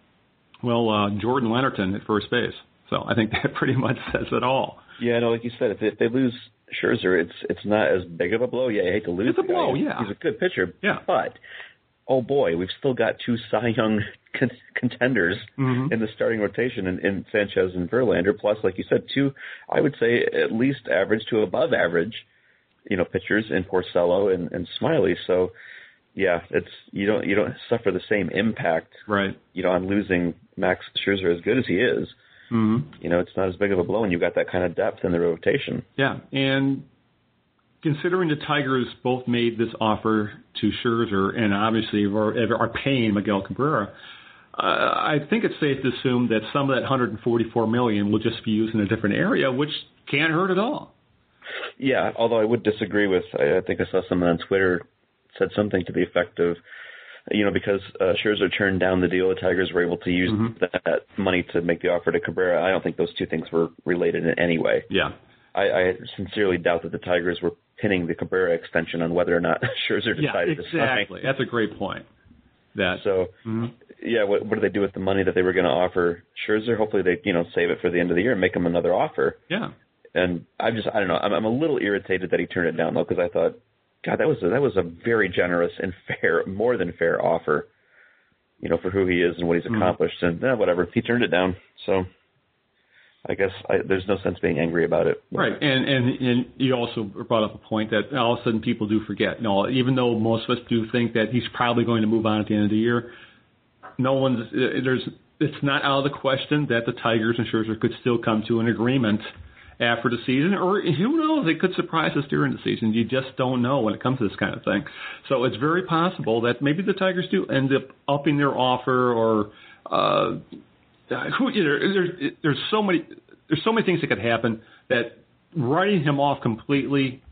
well uh, Jordan Lennerton at first base. So I think that pretty much says it all. Yeah, no, like you said, if they, if they lose Scherzer, it's it's not as big of a blow. Yeah, I hate to lose. It's a the guy. blow, yeah. he's a good pitcher. Yeah. but oh boy, we've still got two Cy Young con- contenders Mhm. in the starting rotation in, in Sanchez and Verlander. Plus, like you said, two I would say at least average to above average, you know, pitchers in Porcello and, and Smyly. So. Yeah, it's you don't you don't suffer the same impact, Right. you know, on losing Max Scherzer as good as he is. Mm-hmm. You know, it's not as big of a blow, and you've got that kind of depth in the rotation. Yeah, and considering the Tigers both made this offer to Scherzer and obviously are, are paying Miguel Cabrera, uh, I think it's safe to assume that some of that 144 million will just be used in a different area, which can't hurt at all. Yeah, although I would disagree with, I I think I saw someone on Twitter said something to the effect of, you know, because uh, Scherzer turned down the deal, the Tigers were able to use Mhm. that money to make the offer to Cabrera. I don't think those two things were related in any way. Yeah. I, I sincerely doubt that the Tigers were pinning the Cabrera extension on whether or not Scherzer Yeah, decided to sign. exactly. That's a great point. That So, Mhm. yeah, what, what do they do with the money that they were going to offer Scherzer? Hopefully, they you know save it for the end of the year and make him another offer. yeah. And I'm just I don't know. I'm, I'm a little irritated that he turned it down though because I thought, God, that was a, that was a very generous and fair, more than fair offer. You know, for who he is and what he's Mhm. accomplished, and eh, whatever, he turned it down. So, I guess I, there's no sense being angry about it. Right, and, and and you also brought up a point that all of a sudden people do forget. You know, even though most of us do think that he's probably going to move on at the end of the year, no one's there's it's not out of the question that the Tigers and Scherzer could still come to an agreement after the season, or who knows, they could surprise us during the season. You just don't know when it comes to this kind of thing. So it's very possible that maybe the Tigers do end up upping their offer or. Uh, who you know, there's there's so many there's so many things that could happen that writing him off completely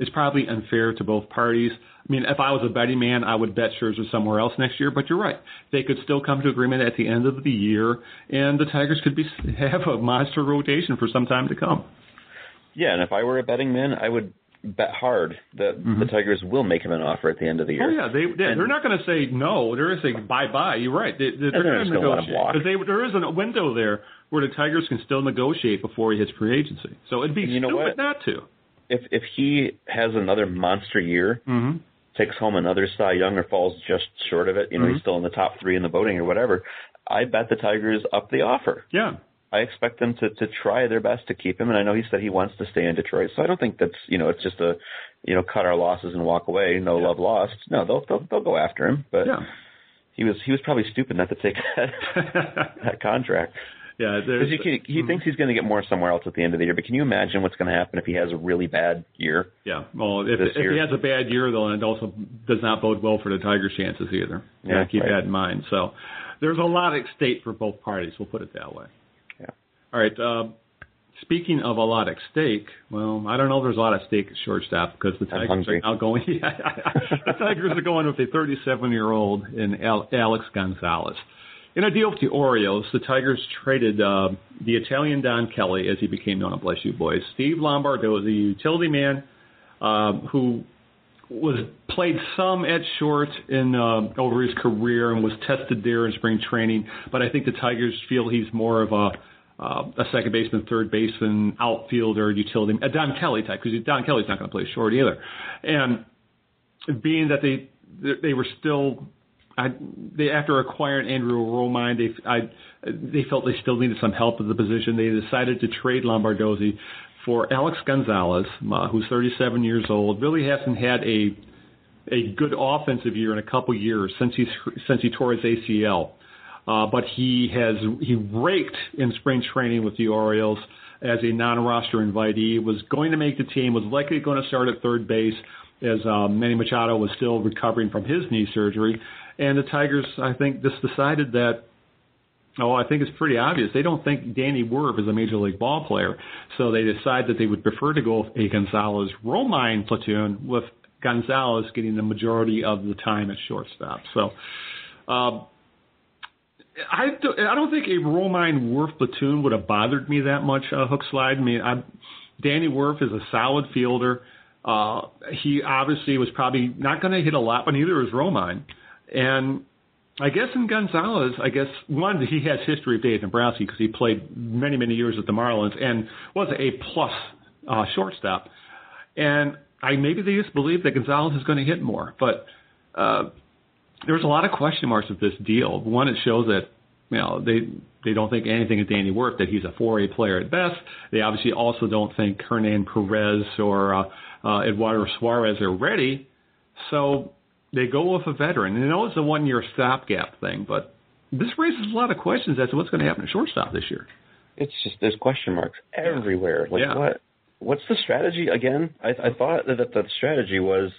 is probably unfair to both parties. I mean, if I was a betting man, I would bet Scherzer somewhere else next year. But you're right; they could still come to agreement at the end of the year, and the Tigers could be have a monster rotation for some time to come. Yeah, and if I were a betting man, I would bet hard that the Tigers will make him an offer at the end of the year. Mm-hmm. Oh yeah, they yeah, And- they're not going to say no. They're going to say bye bye. You're right. They, they're going to gonna let him negotiate because they there is a window there where the Tigers can still negotiate before he hits free agency. So it'd be And you know what? not to. If if he has another monster year, Mm-hmm. takes home another Cy Young or falls just short of it, you know, Mhm. he's still in the top three in the voting or whatever, I bet the Tigers up the offer. Yeah. I expect them to to try their best to keep him, and I know he said he wants to stay in Detroit, so I don't think that's you know it's just a you know cut our losses and walk away, no love lost. No, they'll they'll, they'll go after him, but Yeah. he was he was probably stupid not to take that that contract yeah. because he can, he hmm. thinks he's going to get more somewhere else at the end of the year. But can you imagine what's going to happen if he has a really bad year? yeah. Well, if, if he has a bad year, though, and it also does not bode well for the Tigers' chances either. You Yeah, keep right. that in mind. So there's a lot at stake for both parties. We'll put it that way. All right. Uh, speaking of a lot at stake, well, I don't know if there's a lot at stake at shortstop because the Tigers are now going. the Tigers are going with a 37-year-old in Al- Alex Gonzalez. In a deal with the Orioles, the Tigers traded uh, the Italian Don Kelly, as he became known at Bless You Boys. Steve Lombardo, the utility man um, who was played some at short in uh, over his career and was tested there in spring training. But I think the Tigers feel he's more of a uh, a second baseman, third baseman, outfielder, utility, a Don Kelly type, because Don Kelly's not going to play short either. And being that they they were still I, they after acquiring Andrew Romine, they I, they felt they still needed some help at the position. They decided to trade Lombardozzi for Alex Gonzalez, uh, who's 37 years old. Really hasn't had a a good offensive year in a couple years since he's since he tore his ACL. Uh, but he has he raked in spring training with the Orioles as a non-roster invitee. Was going to make the team. Was likely going to start at third base as um, Manny Machado was still recovering from his knee surgery. And the Tigers, I think, just decided that. Oh, I think it's pretty obvious. They don't think Danny Worth is a major league ball player, so they decide that they would prefer to go with a Gonzalez Romine platoon with Gonzalez getting the majority of the time at shortstop. So. Uh, I, do, I don't think a Romine Worth platoon would have bothered me that much, uh, Hookslide. I mean, I, Danny Worth is a solid fielder. Uh, he obviously was probably not going to hit a lot, but neither is Romine. And I guess in Gonzalez, I guess one he has history of Dave Dombrowski because he played many many years with the Marlins and was a plus uh, shortstop. And I maybe they just believe that Gonzalez is going to hit more, but uh, there's a lot of question marks with this deal. One, it shows that you know they they don't think anything of Danny Worth that he's a 4A player at best. They obviously also don't think Hernan Perez or uh, uh, Eduardo Suarez are ready. So they go with a veteran. And I know it's a one year stopgap thing, but this raises a lot of questions as to what's going to happen at shortstop this year. It's just there's question marks everywhere. Like yeah. what? What's the strategy again? I, I thought that the strategy was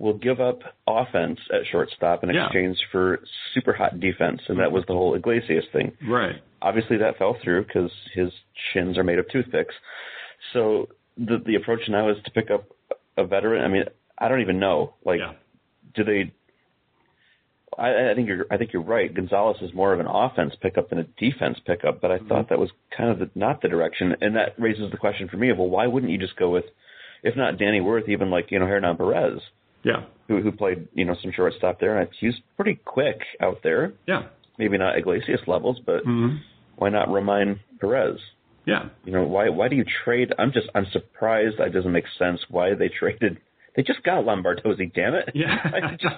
we'll give up offense at shortstop in exchange for super hot defense, and that was the whole Iglesias thing. Right. Obviously, that fell through because his shins are made of toothpicks. So the the approach now is to pick up a veteran. I mean, I don't even know. Like, yeah. do they? I, I think you're. I think you're right. Gonzalez is more of an offense pickup than a defense pickup, but I mm-hmm. thought that was kind of the, not the direction, and that raises the question for me of well, why wouldn't you just go with, if not Danny Worth, even like you know Hernan Perez, yeah, who who played you know some shortstop there, and he's pretty quick out there. Yeah, maybe not Iglesias levels, but mm-hmm. why not Romine Perez? Yeah. You know, why why do you trade? I'm just I'm surprised that doesn't make sense why they traded. They just got Lombardozzi, damn it. Yeah. just,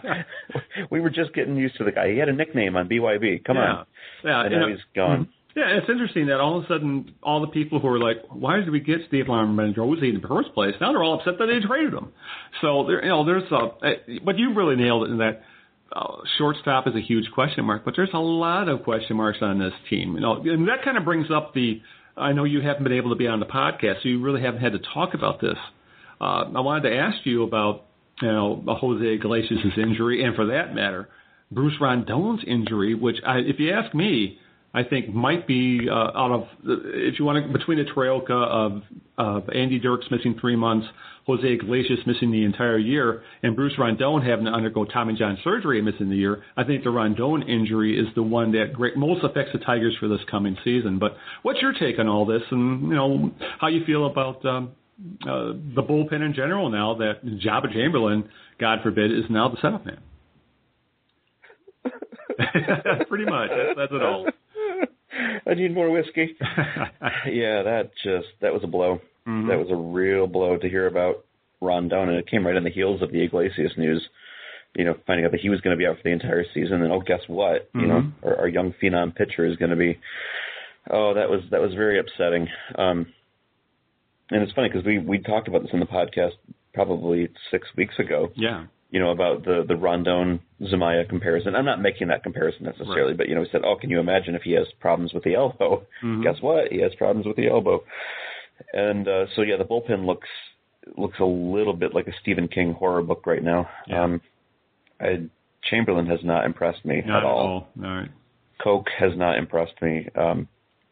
we were just getting used to the guy. He had a nickname on BYB. Come yeah. on. Yeah. And now he's gone. Mm-hmm. Yeah, it's interesting that all of a sudden all the people who were like, "Why did we get Steve Lombardozzi in the first place?" Now they're all upset that they traded him. So there, you know, there's a. But you really nailed it in that uh, shortstop is a huge question mark. But there's a lot of question marks on this team. You know, and that kind of brings up the I know you haven't been able to be on the podcast, so you really haven't had to talk about this. Uh, I wanted to ask you about you know Jose Iglesias' injury, and for that matter, Bruce Rondon's injury, which I, if you ask me, I think might be uh, out of if you want to between the Trailka of, of Andy Dirks missing three months, Jose Iglesias missing the entire year, and Bruce Rondon having to undergo Tommy John surgery and missing the year. I think the Rondon injury is the one that great, most affects the Tigers for this coming season. But what's your take on all this, and you know how you feel about um, uh, the bullpen in general now that Joba Chamberlain, God forbid, is now the setup man. Pretty much. That's, that's it all. I need more whiskey. yeah, that just that was a blow. Mm-hmm. That was a real blow to hear about Ron Rondon, and it came right on the heels of the Iglesias news. You know, finding out that he was going to be out for the entire season, and oh, guess what? Mm-hmm. You know, mm-hmm. our, our young phenom pitcher is going to be. Oh, that was that was very upsetting. Um, and it's funny because we we talked about this in the podcast probably six weeks ago. Yeah you know, about the the Rondon Zumaya comparison. I'm not making that comparison necessarily, right. but you know, we said, oh, can you imagine if he has problems with the elbow? Mm-hmm. Guess what? He has problems with the elbow. And uh, so yeah, the bullpen looks looks a little bit like a Stephen King horror book right now. Yeah. Um, I, Chamberlain has not impressed me not at all. all. All right. Coke has not impressed me. Um,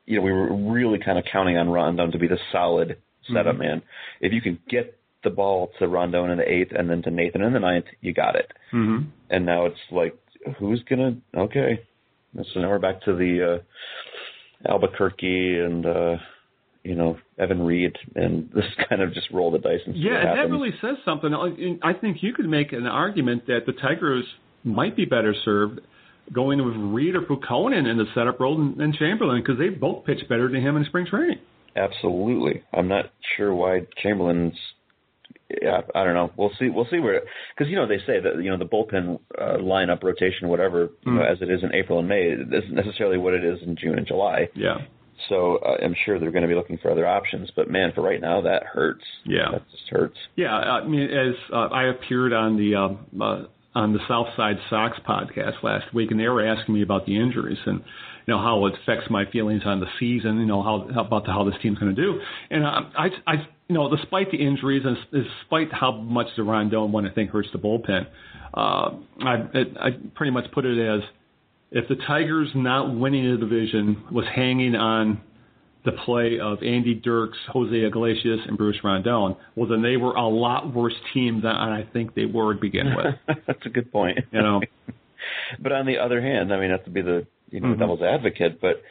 you know, we were really kind of counting on Rondon to be the solid setup mm-hmm. man. If you can get the ball to Rondon in the eighth and then to Nathan in the ninth, you got it. Mm-hmm. And now it's like, who's gonna? Okay, so now we're back to the uh, Alburquerque and uh, you know Evan Reed, and this kind of just roll the dice and see yeah, what and happens. that really says something. I think you could make an argument that the Tigers might be better served going with Reed or Putkonen in the setup role and Chamberlain because they both pitch better than him in spring training. Absolutely. I'm not sure why Chamberlain's. Yeah, I don't know. We'll see. We'll see where because you know they say that you know the bullpen uh, lineup rotation, whatever, you know, Mm. as it is in April and May, isn't necessarily what it is in June and July. Yeah. So uh, I'm sure they're going to be looking for other options. But man, for right now, that hurts. Yeah. that just hurts. Yeah, I mean, as uh, I appeared on the um, uh, on the South Side Sox podcast last week, and they were asking me about the injuries and you know how it affects my feelings on the season. You know how, how about the, how this team's going to do. And uh, I, I, you know, despite the injuries and despite how much the Rondon one I think hurts the bullpen, uh, I, I pretty much put it as if the Tigers not winning the division was hanging on the play of Andy Dirks, Jose Iglesias, and Bruce Rondon, well, then they were a lot worse team than I think they were to begin with. That's a good point. You know. but on the other hand, I mean, not to be the you know Mhm. devil's advocate, but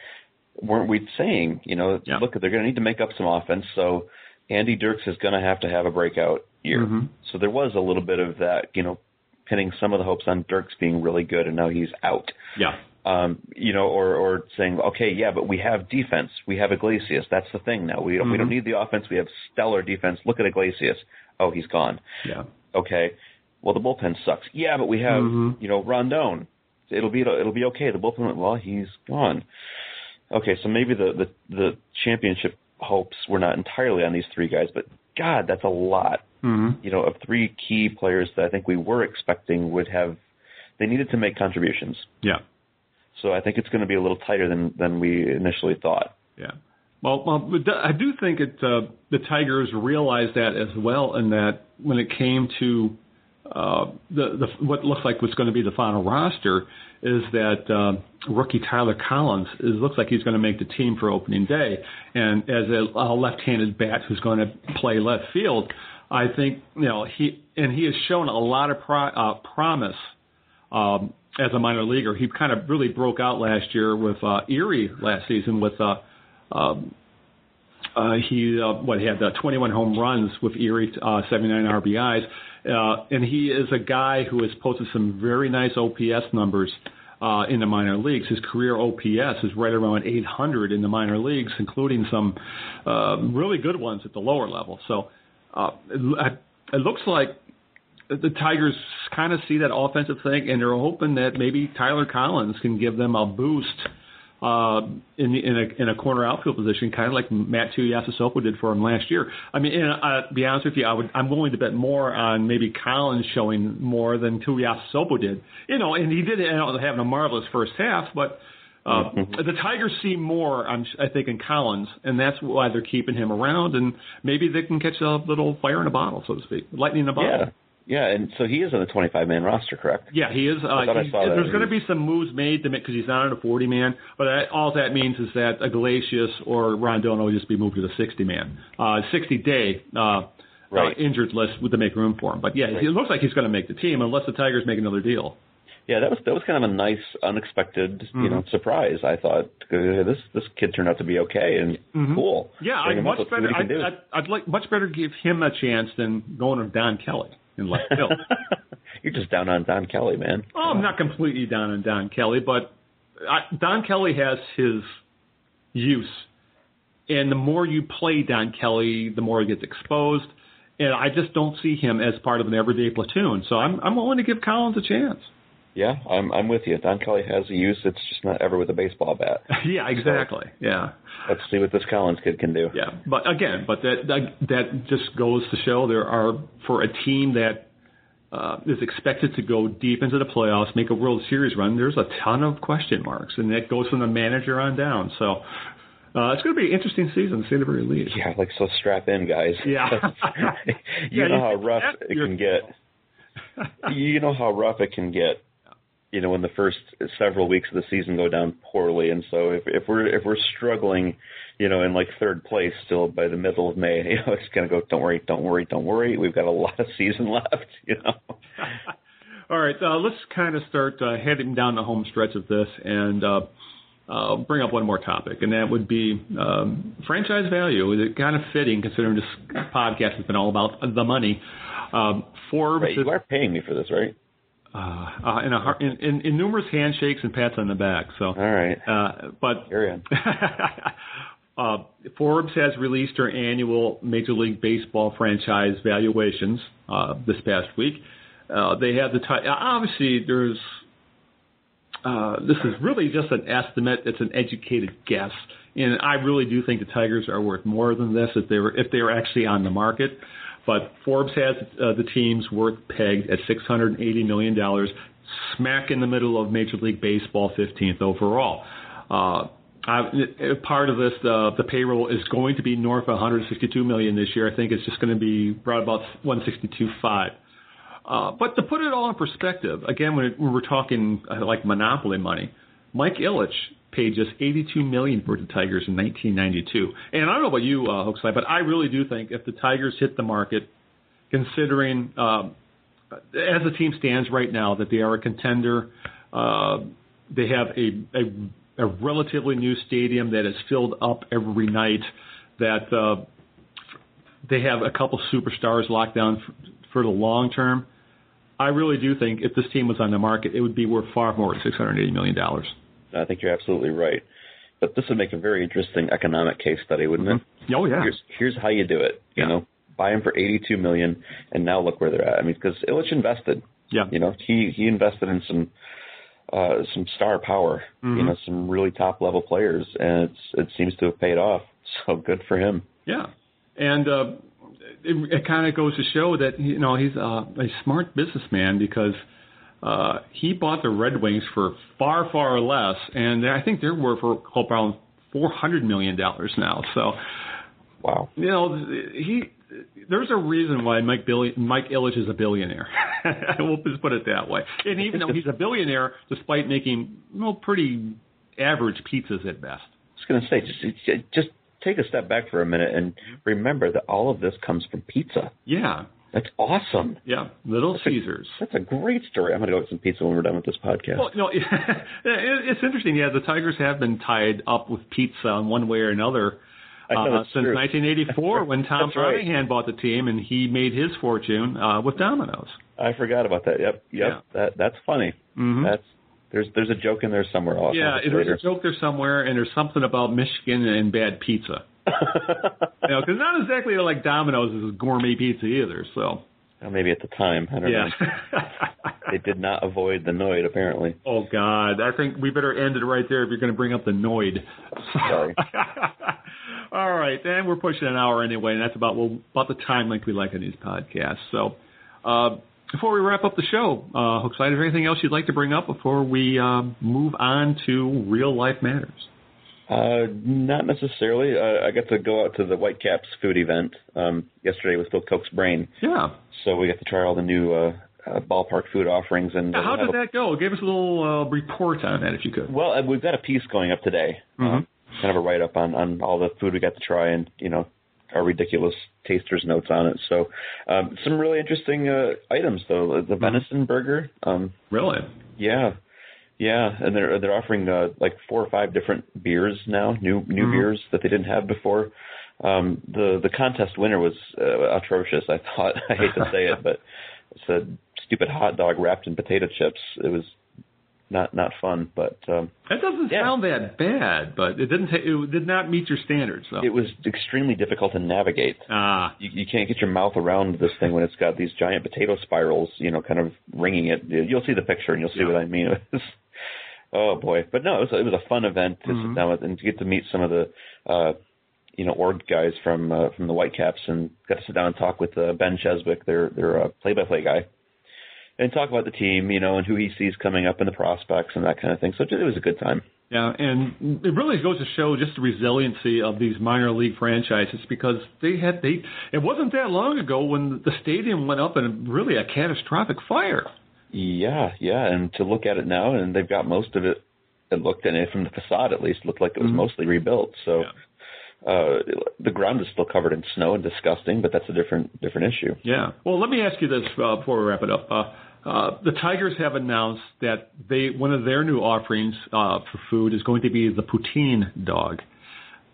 weren't we saying, you know, Yeah. look, they're going to need to make up some offense, so Andy Dirks is going to have to have a breakout year. Mhm. So there was a little bit of that, you know, pinning some of the hopes on Dirks being really good, and now he's out. Yeah. Um, you know, or or saying, okay, yeah, but we have defense. We have Iglesias. That's the thing now. We don't we don't Mhm. need the offense. We have stellar defense. Look at Iglesias. Oh, he's gone. Yeah. Okay. Well, the bullpen sucks. Yeah, but we have Mhm. you know Rondon. It'll be it'll be okay. The bullpen. Well, he's gone. Okay, so maybe the the the championship hopes were not entirely on these three guys, but God, that's a lot. Mm-hmm. You know, of three key players that I think we were expecting would have. They needed to make contributions. Yeah. So I think it's going to be a little tighter than than we initially thought. Yeah. Well, well, I do think it, uh, the Tigers realized that as well, in that when it came to uh, the, the what looks like was going to be the final roster, is that uh, rookie Tyler Collins is looks like he's going to make the team for opening day, and as a, a left-handed bat who's going to play left field, I think you know he and he has shown a lot of pro, uh, promise um, as a minor leaguer. He kind of really broke out last year with uh, Erie last season with. Uh, um, uh, he uh, what he had uh, 21 home runs with Erie, uh, 79 RBIs, uh, and he is a guy who has posted some very nice OPS numbers uh, in the minor leagues. His career OPS is right around 800 in the minor leagues, including some uh, really good ones at the lower level. So uh, it, it looks like the Tigers kind of see that offensive thing, and they're hoping that maybe Tyler Collins can give them a boost uh, in in a in a corner outfield position, kind of like Matt Tuiasosopo did for him last year. I mean, and uh, to be honest with you, I would I'm willing to bet more on maybe Collins showing more than Tuiasosopo did. You know, and he did end up having a marvelous first half, but. Uh, the Tigers see more, I'm, I think, in Collins, and that's why they're keeping him around. And maybe they can catch a little fire in a bottle, so to speak, lightning in a bottle. Yeah, yeah, and so he is on the 25 man roster, correct? Yeah, he is. Uh, I I saw there's going to be some moves made to make because he's not on a 40 man. But that, all that means is that Iglesias or Rondon will just be moved to the 60 man, uh, 60 day uh, Right. uh, injured list with to make room for him. But yeah, Right. it looks like he's going to make the team unless the Tigers make another deal. Yeah, that was that was kind of a nice, unexpected, you Mhm. know, surprise. I thought this this kid turned out to be okay and Mhm. cool. Yeah, I'd much up, let's see better. what he can I'd. I'd, I'd like much better give him a chance than going with Don Kelly in left field. You're just down on Don Kelly, man. Oh, I'm not completely down on Don Kelly, but I, Don Kelly has his use, and the more you play Don Kelly, the more he gets exposed. And I just don't see him as part of an everyday platoon. So I'm I'm willing to give Collins a chance. Yeah, I'm I'm with you. Don Kelly has a use. It's just not ever with a baseball bat. yeah, exactly. Yeah, Let's see what this Collins kid can do. yeah. But again, but that that, that just goes to show there are for a team that uh, is expected to go deep into the playoffs, make a World Series run. There's a ton of question marks, and that goes from the manager on down. So. Uh, it's going to be an interesting season, to say the very least. Yeah, like so strap in, guys. Yeah. you Yeah, know how rough it can get. You know how rough it can get. You know, when the first several weeks of the season go down poorly, and so if if we're if we're struggling, you know, in like third place still by the middle of May, you know, it's gonna go. Don't worry, don't worry, don't worry. We've got a lot of season left. You know. All right, uh, let's kind of start uh, heading down the home stretch of this and uh, uh, bring up one more topic, and that would be um, franchise value. Is it kind of fitting considering this podcast has been all about the money? Um, Forbes, Right, is, you are paying me for this, right? Uh, uh, in, a, in, in, in numerous handshakes and pats on the back. So, all right. Uh, but Carry on. uh, Forbes has released their annual Major League Baseball franchise valuations uh, this past week. Uh, they have the t- obviously there's uh, this is really just an estimate. It's an educated guess, and I really do think the Tigers are worth more than this if they were if they were actually on the market. But Forbes has uh, the team's worth pegged at 680 million dollars, smack in the middle of Major League Baseball, 15th overall. Uh, I, part of this, uh, the payroll is going to be north of 162 million this year. I think it's just going to be right about 162.5. Uh, but to put it all in perspective, again, when, when we're talking uh, like monopoly money, Mike Ilitch paid just 82 million for the Tigers in 1992. And I don't know about you, uh, Hookslide, but I really do think if the Tigers hit the market, considering um, as the team stands right now that they are a contender, uh, they have a, a, a relatively new stadium that is filled up every night, that uh, they have a couple superstars locked down for, for the long term. I really do think if this team was on the market, it would be worth far more than $680 million. I think you're absolutely right. But this would make a very interesting economic case study, wouldn't mm-hmm. it? Oh yeah. Here's here's how you do it. You yeah. know, buy them for 82 million, and now look where they're at. I mean, because Ilitch invested. Yeah. You know, he he invested in some uh, some star power. Mm-hmm. You know, some really top level players, and it's it seems to have paid off. So good for him. Yeah, and uh, it, it kind of goes to show that you know he's uh, a smart businessman because uh, he bought the Red Wings for far, far less, and I think they're worth around four hundred million dollars now. So, wow, you know, he there's a reason why Mike Billy, Mike Ilitch is a billionaire. I will just put it that way. And even though he's a billionaire, despite making well pretty average pizzas at best. I was going to say, just just take a step back for a minute and remember that all of this comes from pizza. Yeah. That's awesome. Yeah, Little that's Caesars. A, that's a great story. I'm going to go get some pizza when we're done with this podcast. Well, you know, it's interesting. Yeah, the Tigers have been tied up with pizza in one way or another uh, since true. 1984 when Tom right. Monaghan bought the team and he made his fortune uh, with Domino's. I forgot about that. Yep, yep. Yeah. That that's funny. Mm-hmm. That's there's there's a joke in there somewhere. I'll yeah, there's later. a joke there somewhere, and there's something about Michigan and bad pizza. you know, because not exactly like Domino's is gourmet pizza either. So maybe at the time. I don't yeah. know. they did not avoid the Noid, apparently. oh God, I think we better end it right there if you're going to bring up the Noid. Sorry. All right, and we're pushing an hour anyway, and that's about well about the time length we like on these podcasts. So. Uh, before we wrap up the show, uh, Hookslide, is there anything else you'd like to bring up before we um, move on to real life matters? Uh, not necessarily. Uh, I got to go out to the Whitecaps food event um, yesterday with Phil Koch's brain. Yeah. So we got to try all the new uh, uh, ballpark food offerings. And Yeah, how did have that go? Give us a little uh, report on that, if you could. Well, uh, we've got a piece going up today. Mhm. Um, kind of a write up on on all the food we got to try and you know our ridiculous tasters notes on it. So um, some really interesting uh, items though. The venison burger. Um, Really? yeah. Yeah, and they're they're offering uh, like four or five different beers now, new new Mhm. beers that they didn't have before. Um, the the contest winner was uh, atrocious. I thought I hate to say it, but it's a stupid hot dog wrapped in potato chips. It was not not fun, but um, That doesn't Yeah. sound that bad, but it didn't. Ta- it did not meet your standards. So. it was extremely difficult to navigate. ah, You, you can't get your mouth around this thing when it's got these giant potato spirals, you know, kind of ringing it. You'll see the picture and you'll see Yeah. what I mean. It oh boy, but no, it was, it was a fun event to Mhm. sit down with and to get to meet some of the, uh, you know, org guys from uh, from the Whitecaps and got to sit down and talk with uh, Ben Cheswick, their their uh, play-by-play guy, and talk about the team, you know, and who he sees coming up in the prospects and that kind of thing. So it was a good time. yeah, and it really goes to show just the resiliency of these minor league franchises because they had they. It wasn't that long ago when the stadium went up in really a catastrophic fire. Yeah, yeah, and to look at it now, and they've got most of it. It looked, and from the facade at least, looked like it was Mhm. mostly rebuilt. So uh, the ground is still covered in snow and disgusting, but that's a different different issue. Yeah. Well, let me ask you this uh, before we wrap it up. Uh, uh, the Tigers have announced that they one of their new offerings uh, for food is going to be the poutine dog.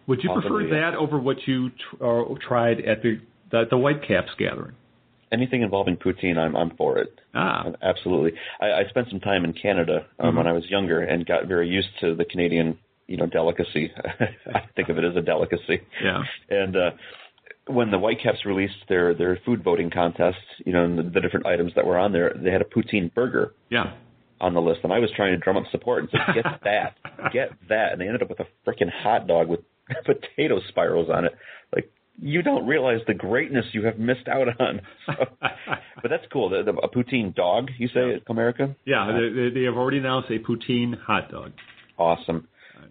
Would you prefer that over what you tr- uh, tried at the the, the Whitecaps gathering? Anything involving poutine, I'm I'm for it. Ah, absolutely. I, I spent some time in Canada um, mm-hmm. when I was younger and got very used to the Canadian, you know, delicacy. I think of it as a delicacy. Yeah. And uh, when the Whitecaps released their their food voting contest, you know, and the, the different items that were on there, they had a poutine burger. Yeah. On the list, and I was trying to drum up support and say, "Get that, get that," and they ended up with a freaking hot dog with potato spirals on it. Like, you don't realize the greatness you have missed out on. So, but that's cool. The, the, a poutine dog, you say, at Comerica? Yeah, they, they have already announced a poutine hot dog. Awesome,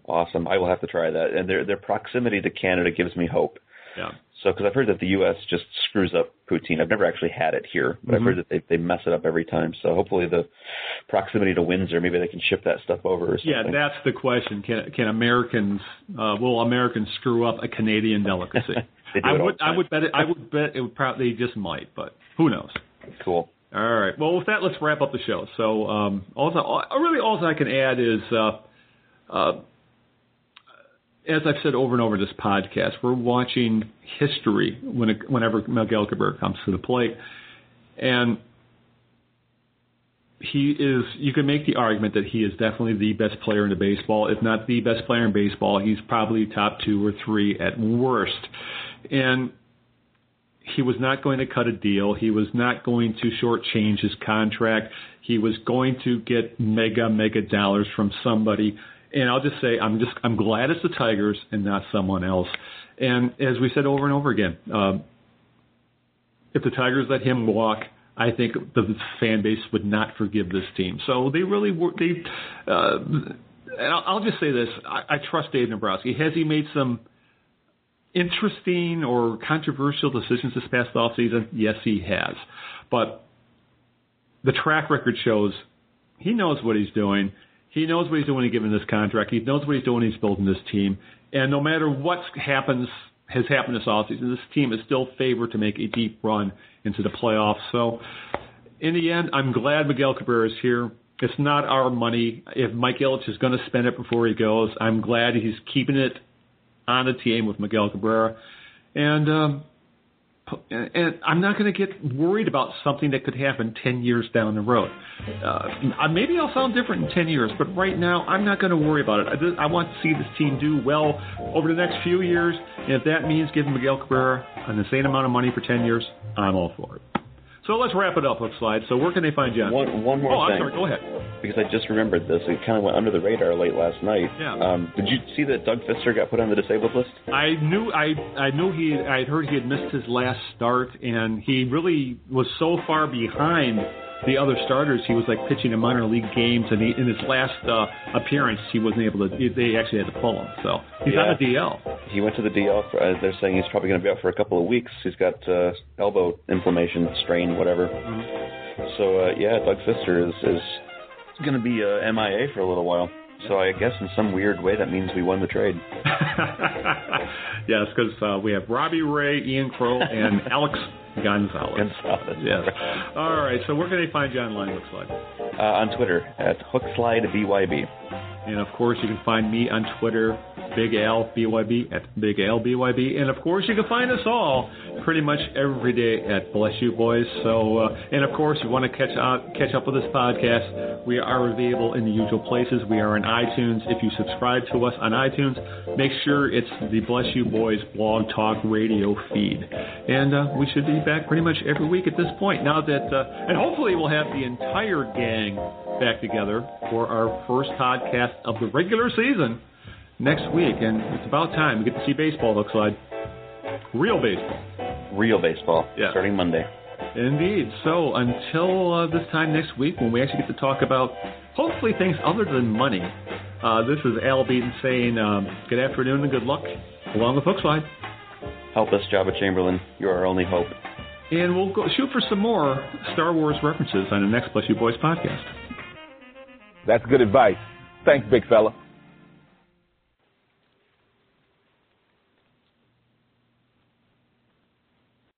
awesome. I will have to try that. And their their proximity to Canada gives me hope. Yeah. So, because I've heard that the U.S. just screws up poutine. I've never actually had it here, but mm-hmm. I've heard that they they mess it up every time. So, hopefully, the proximity to Windsor, maybe they can ship that stuff over. Or something. Yeah, that's the question. Can can Americans uh, will Americans screw up a Canadian delicacy? I would I would bet it, I would bet it would probably just might, but who knows? Cool. All right. Well, with that, let's wrap up the show. So, um, also, really, all I can add is. Uh, uh, as I've said over and over in this podcast, we're watching history when it, whenever Miguel Cabrera comes to the plate, and he is. You can make the argument that he is definitely the best player in the baseball. If not the best player in baseball, he's probably top two or three at worst. And he was not going to cut a deal. He was not going to shortchange his contract. He was going to get mega, mega dollars from somebody and I'll just say I'm just I'm glad it's the Tigers and not someone else. And as we said over and over again, um, if the Tigers let him walk, I think the fan base would not forgive this team. So they really were they. Uh, and I'll, I'll just say this: I, I trust Dave Dombrowski. Has he made some interesting or controversial decisions this past offseason? Yes, he has. But the track record shows he knows what he's doing. He knows what he's doing when he's given this contract. He knows what he's doing when he's building this team. And no matter what happens, has happened this offseason, this team is still favored to make a deep run into the playoffs. So, in the end, I'm glad Miguel Cabrera is here. It's not our money. If Mike Ilitch is going to spend it before he goes, I'm glad he's keeping it on the team with Miguel Cabrera. And um, and I'm not going to get worried about something that could happen 10 years down the road. Uh, maybe I'll sound different in 10 years, but right now I'm not going to worry about it. I, I want to see this team do well over the next few years, and if that means giving Miguel Cabrera an insane amount of money for 10 years, I'm all for it. So let's wrap it up, Slide. So where can they find John? One, one more oh, thing. I'm sorry. Go ahead. Because I just remembered this. It kind of went under the radar late last night. Yeah. Um, did you see that Doug Fister got put on the disabled list? I knew. I I knew he. I heard he had missed his last start, and he really was so far behind the other starters, he was like pitching in minor league games, and he, in his last uh, appearance, he wasn't able to. They actually had to pull him, so he's yeah. on the DL. He went to the DL. For, uh, they're saying he's probably going to be out for a couple of weeks. He's got uh, elbow inflammation, strain, whatever. Mm-hmm. So uh, yeah, Doug Fister is is going to be uh, MIA for a little while. So I guess in some weird way that means we won the trade. yes, because uh, we have Robbie Ray, Ian Krol, and Alex Gonzalez. Gonzalez. Yes. All right. So where can they find John Line Hookslide? Uh, on Twitter at HookslideBYB. And of course, you can find me on Twitter, Big Al BYB at Big Al BYB. And of course, you can find us all pretty much every day at Bless You Boys. So, uh, and of course, if you want to catch up catch up with this podcast. We are available in the usual places. We are on iTunes. If you subscribe to us on iTunes, make sure it's the Bless You Boys blog talk radio feed. And uh, we should be back pretty much every week at this point. Now that, uh, and hopefully, we'll have the entire gang back together for our first podcast of the regular season next week. And it's about time we get to see baseball, looks like. Real baseball. Real baseball. Yeah. Starting Monday. Indeed. So until uh, this time next week, when we actually get to talk about hopefully things other than money, uh, this is Al Beaton saying um, good afternoon and good luck along with Hookslide. Help us, Joba Chamberlain. You're our only hope. And we'll go shoot for some more Star Wars references on the next Bless You Boys podcast. That's good advice. Thanks, big fella.